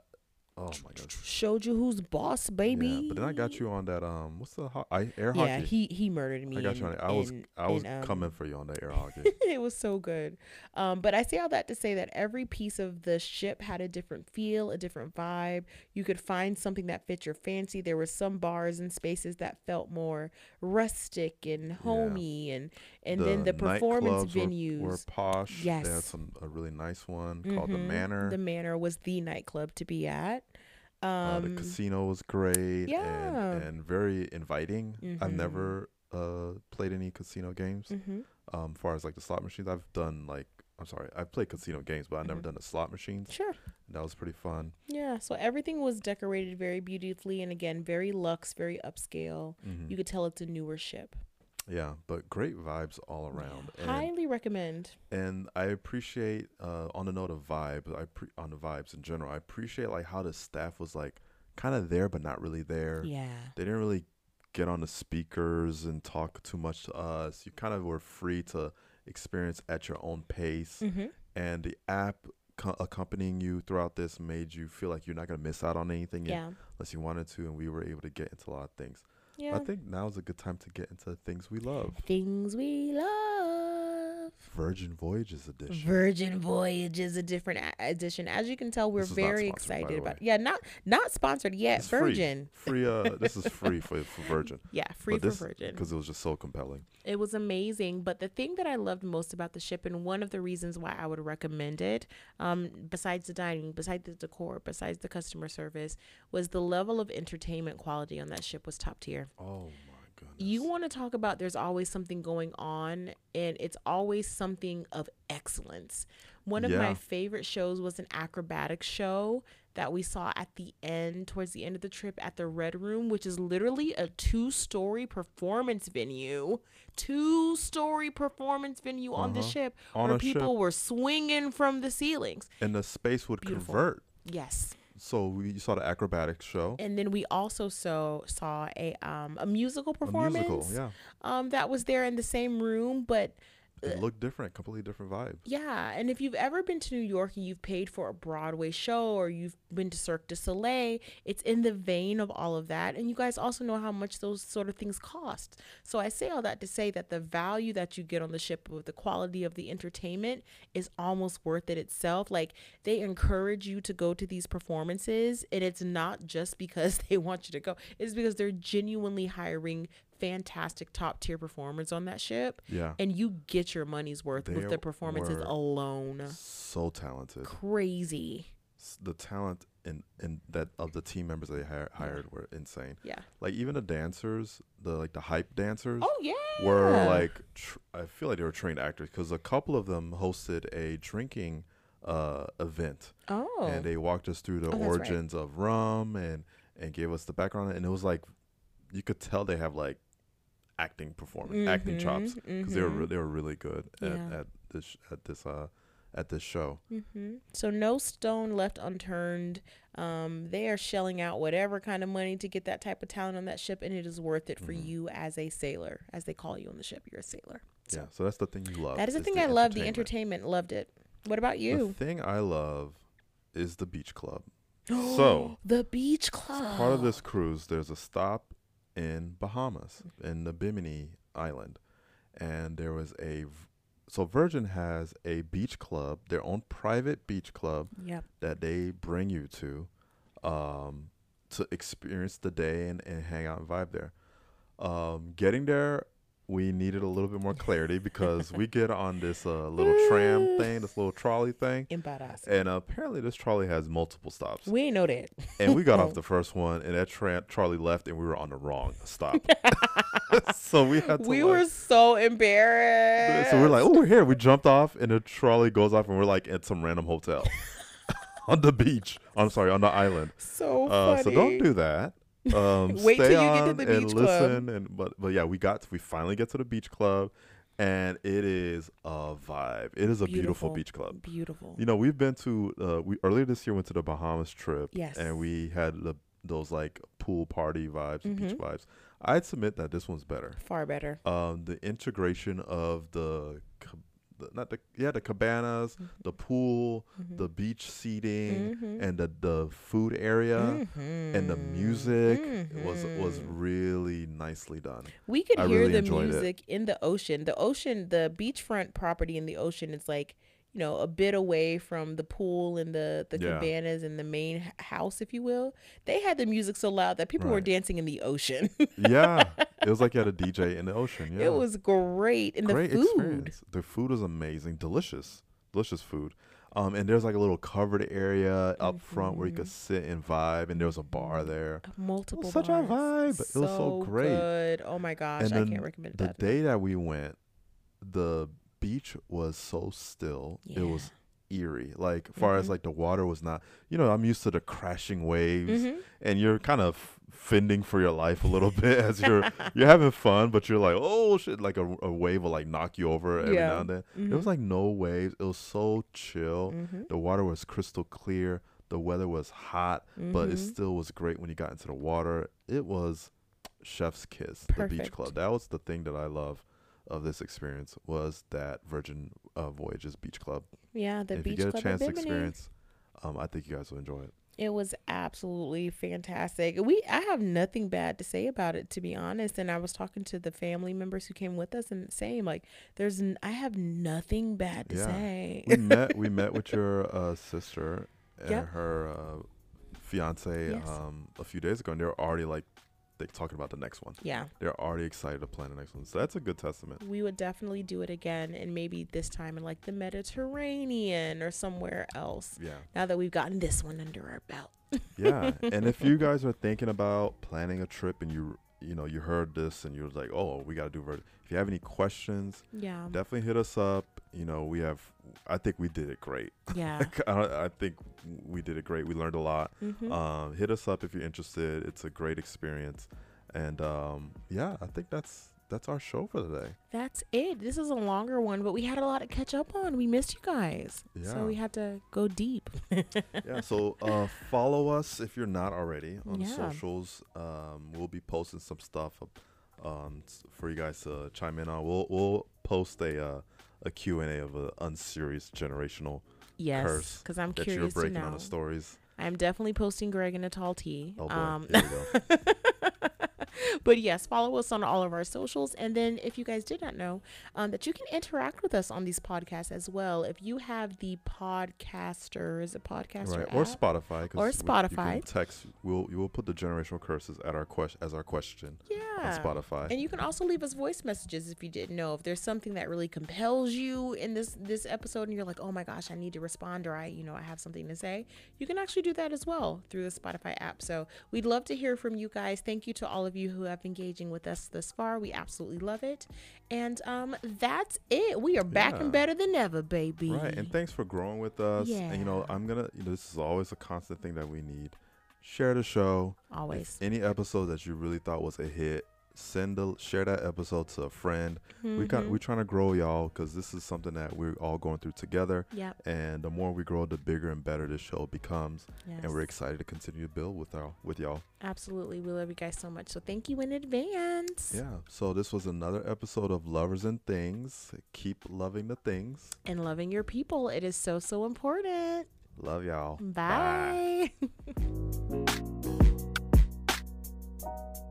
oh my god. showed you who's boss, baby. Yeah, but then I got you on that. Um, what's the ho- I, air Yeah, hockey? he he murdered me. I got you on it. I was in- I was in, um, coming for you on that air [LAUGHS] hockey. it was so good. Um, but I say all that to say that every piece of the ship had a different feel, a different vibe. You could find something that fit your fancy. There were some bars and spaces that felt more rustic and homey, and and then the performance nightclubs were- venues. were, posh. Yes, they had some a really nice one called the Mhm. Manor. The Manor was the nightclub to be at. Um, uh, the casino was great yeah. and and very inviting. I've Mhm. never uh played any casino games. mhm. Um, far as like the slot machines, I've done like I'm sorry, I've played casino games, but I've never Mhm. done the slot machines. Sure. That was pretty fun. Yeah. So everything was decorated very beautifully, and again, very luxe, very upscale. Mhm. You could tell it's a newer ship. Yeah, but great vibes all around. And, Highly recommend. and I appreciate uh on the note of vibe, I pre- on the vibes in general. I appreciate like how the staff was like kind of there but not really there. Yeah. They didn't really get on the speakers and talk too much to us. You kind of were free to experience at your own pace. Mm-hmm. And the app co- accompanying you throughout this made you feel like you're not going to miss out on anything Yeah. unless you wanted to and we were able to get into a lot of things. Yeah. I think now is a good time to get into things we love. Things we love. Virgin Voyages edition. Virgin Voyages, a different a- edition. As you can tell, we're This is not very excited about. way. Yeah, not not sponsored yet. It's free. Virgin. Free. Uh, this is free for for Virgin. [LAUGHS] Yeah, free But for this- Virgin. because it was just so compelling. It was amazing. But the thing that I loved most about the ship, and one of the reasons why I would recommend it, um, besides the dining, besides the decor, besides the customer service, was the level of entertainment quality on that ship was top tier. Oh my goodness. You want to talk about there's always something going on, and it's always something of excellence. One of my favorite shows was an acrobatic show that we saw at the end, towards the end of the trip at the Red Room, which is literally a two story performance venue. Two story performance venue on the Uh-huh. ship On where a ship. people were swinging from the ceilings. and the space would Beautiful. convert. Yes. So we saw the acrobatics show. And then we also so saw a um a musical A performance musical, yeah. um that was there in the same room, but It uh, looked different, completely different vibe. Yeah, and if you've ever been to New York and you've paid for a Broadway show or you've been to Cirque du Soleil, it's in the vein of all of that. And you guys also know how much those sort of things cost. So I say all that to say that the value that you get on the ship with the quality of the entertainment is almost worth it itself. Like they encourage you to go to these performances, and it's not just because [LAUGHS] they want you to go, it's because they're genuinely hiring fantastic top tier performers on that ship Yeah. and you get your money's worth They with the performances alone. So talented. Crazy. The talent in, in that of the team members they hi- hired were insane. Yeah. Like even the dancers, the like the hype dancers Oh yeah. were like tr- I feel like they were trained actors because a couple of them hosted a drinking uh event Oh. and they walked us through the Oh, that's right. origins of rum and and gave us the background and it was like you could tell they have like acting performance acting chops because they were re- they were really good at, Mm-hmm. Yeah. at this at this uh at this show hmm So no stone left unturned. Um, they are shelling out whatever kind of money to get that type of talent on that ship, and it is worth it for Mhm. you as a sailor, as they call you on the ship. You're a sailor. So yeah so that's the thing you love that is the thing I love. The entertainment, loved it. What about you? the thing I love is the beach club [GASPS] so the beach club. As part of this cruise, there's a stop in Bahamas, in the Bimini Island, and there was a So Virgin has a beach club, their own private beach club Yep. that they bring you to, um, to experience the day and, and hang out and vibe there. Um, getting there, we needed a little bit more clarity [LAUGHS] because we get on this uh, [LAUGHS] little tram thing, this little trolley thing, and apparently this trolley has multiple stops We ain't know that. and we got off [LAUGHS] the first one, and that tra- Charlie left, and we were on the wrong stop. so we had to. We like- were so embarrassed. So we're like, oh, we're here. We jumped off, and the trolley goes off, and we're like at some random hotel on the beach. I'm sorry, on the island. so Uh, funny. so don't do that. Um, [LAUGHS] Wait till you get to the beach club. listen, and but but yeah, we got we finally get to the beach club, and it is a vibe. It is a beautiful, Beautiful. beach club. Beautiful. You know, we've been to uh, we earlier this year went to the Bahamas trip. Yes. And we had the those like pool party vibes, and beach vibes. I'd submit that this one's better. Far better. Um, the integration of the, the not the yeah the cabanas, the pool, Mhm. the beach seating, Mhm. and the the food area. And the music was was Mhm. really nicely done. We could I hear really the enjoyed it. music in the ocean. The ocean, the beachfront property in the ocean is like, you know, a bit away from the pool and the the Yeah. cabanas and the main house, if you will. They had the music so loud that people were dancing in the ocean. Yeah, [LAUGHS] it was like you had a DJ in the ocean. Yeah, It was great. And great the food. experience. The food was amazing, delicious, delicious food. Um, and there's like a little covered area up front where you could Mhm. sit and vibe, and there was a bar there. Multiple such a vibe. It was so great. Good. Oh my gosh, and I can't recommend the that. day that we went, the beach was so still. It was eerie. Like far as Mhm. like the water was not. You know, I'm used to the crashing waves, Mhm. and you're kind of fending for your life a little [LAUGHS] bit as you're [LAUGHS] you're having fun, but you're like, oh shit, like a, a wave will like knock you over every Yeah. now and then. It was like no waves. It was so chill. Mhm. The water was crystal clear. The weather was hot, but it Mhm. still was great when you got into the water. It was chef's kiss. The beach club. That was the thing that I love of this experience was that Virgin uh, Voyages Beach Club. Yeah, the if beach you get a club chance to experience, um, I think you guys will enjoy it. It was absolutely fantastic. We I have nothing bad to say about it to be honest. And I was talking to the family members who came with us and saying like there's n- I have nothing bad to Yeah. say. we met we met with [LAUGHS] your uh, sister and Yep. her uh, fiance Yes. um, a few days ago, and they're already like they talking about the next one. yeah. They're already excited to plan the next one. So that's a good testament. We would definitely do it again and maybe this time in like the Mediterranean or somewhere else. Yeah. Now that we've gotten this one under our belt. yeah and if you [LAUGHS] guys are thinking about planning a trip and you you know you heard this and you're like oh we got to do vir-" if you have any questions Yeah. definitely hit us up you know we have i think we did it great [LAUGHS] Yeah. I, I think we did it great we learned a lot Mhm. um, hit us up if you're interested it's a great experience and um, yeah i think that's that's our show for today That's it. This is a longer one, but we had a lot to catch up on. We missed you guys. Yeah. So we had to go deep. yeah [LAUGHS] so uh, follow us if you're not already on Yeah. socials um, we'll be posting some stuff um, for you guys to chime in on we'll, we'll post a uh, a q&a of an unserious generational Yes. Curse Because I'm that you're curious to breaking on the stories I'm definitely posting Greg in a tall tee. oh boy Um, here we go. [LAUGHS] [LAUGHS] but yes, follow us on all of our socials. And then, if you guys did not know, um, that you can interact with us on these podcasts as well. If you have the podcasters, a podcaster right or app, spotify Or we- you Spotify. can text we'll you will put the generational curses at our question as our question yeah, on spotify And you can also leave us voice messages if you didn't know. If there's something that really compels you in this this episode and you're like, "Oh my gosh, I need to respond or I, you know, I have something to say." You can actually do that as well through the Spotify app. So, we'd love to hear from you guys. Thank you to all of you who have been engaging with us thus far. We absolutely love it. And um that's it. We are back Yeah. and better than ever, baby. Right, and thanks for growing with us. And you know, I'm gonna. You know, this is always a constant thing that we need. Share the show. Always. If any episode that you really thought was a hit, send a share that episode to a friend. We got we're trying to grow y'all because this is something that we're all going through together. Yep. And the more we grow, the bigger and better this show becomes. Yes. And we're excited to continue to build with our with y'all. Absolutely. We love you guys so much. So, thank you in advance. Yeah. So this was another episode of Lovers and Things. Keep loving the things. And loving your people. It is so so important. Love y'all. Bye. [LAUGHS]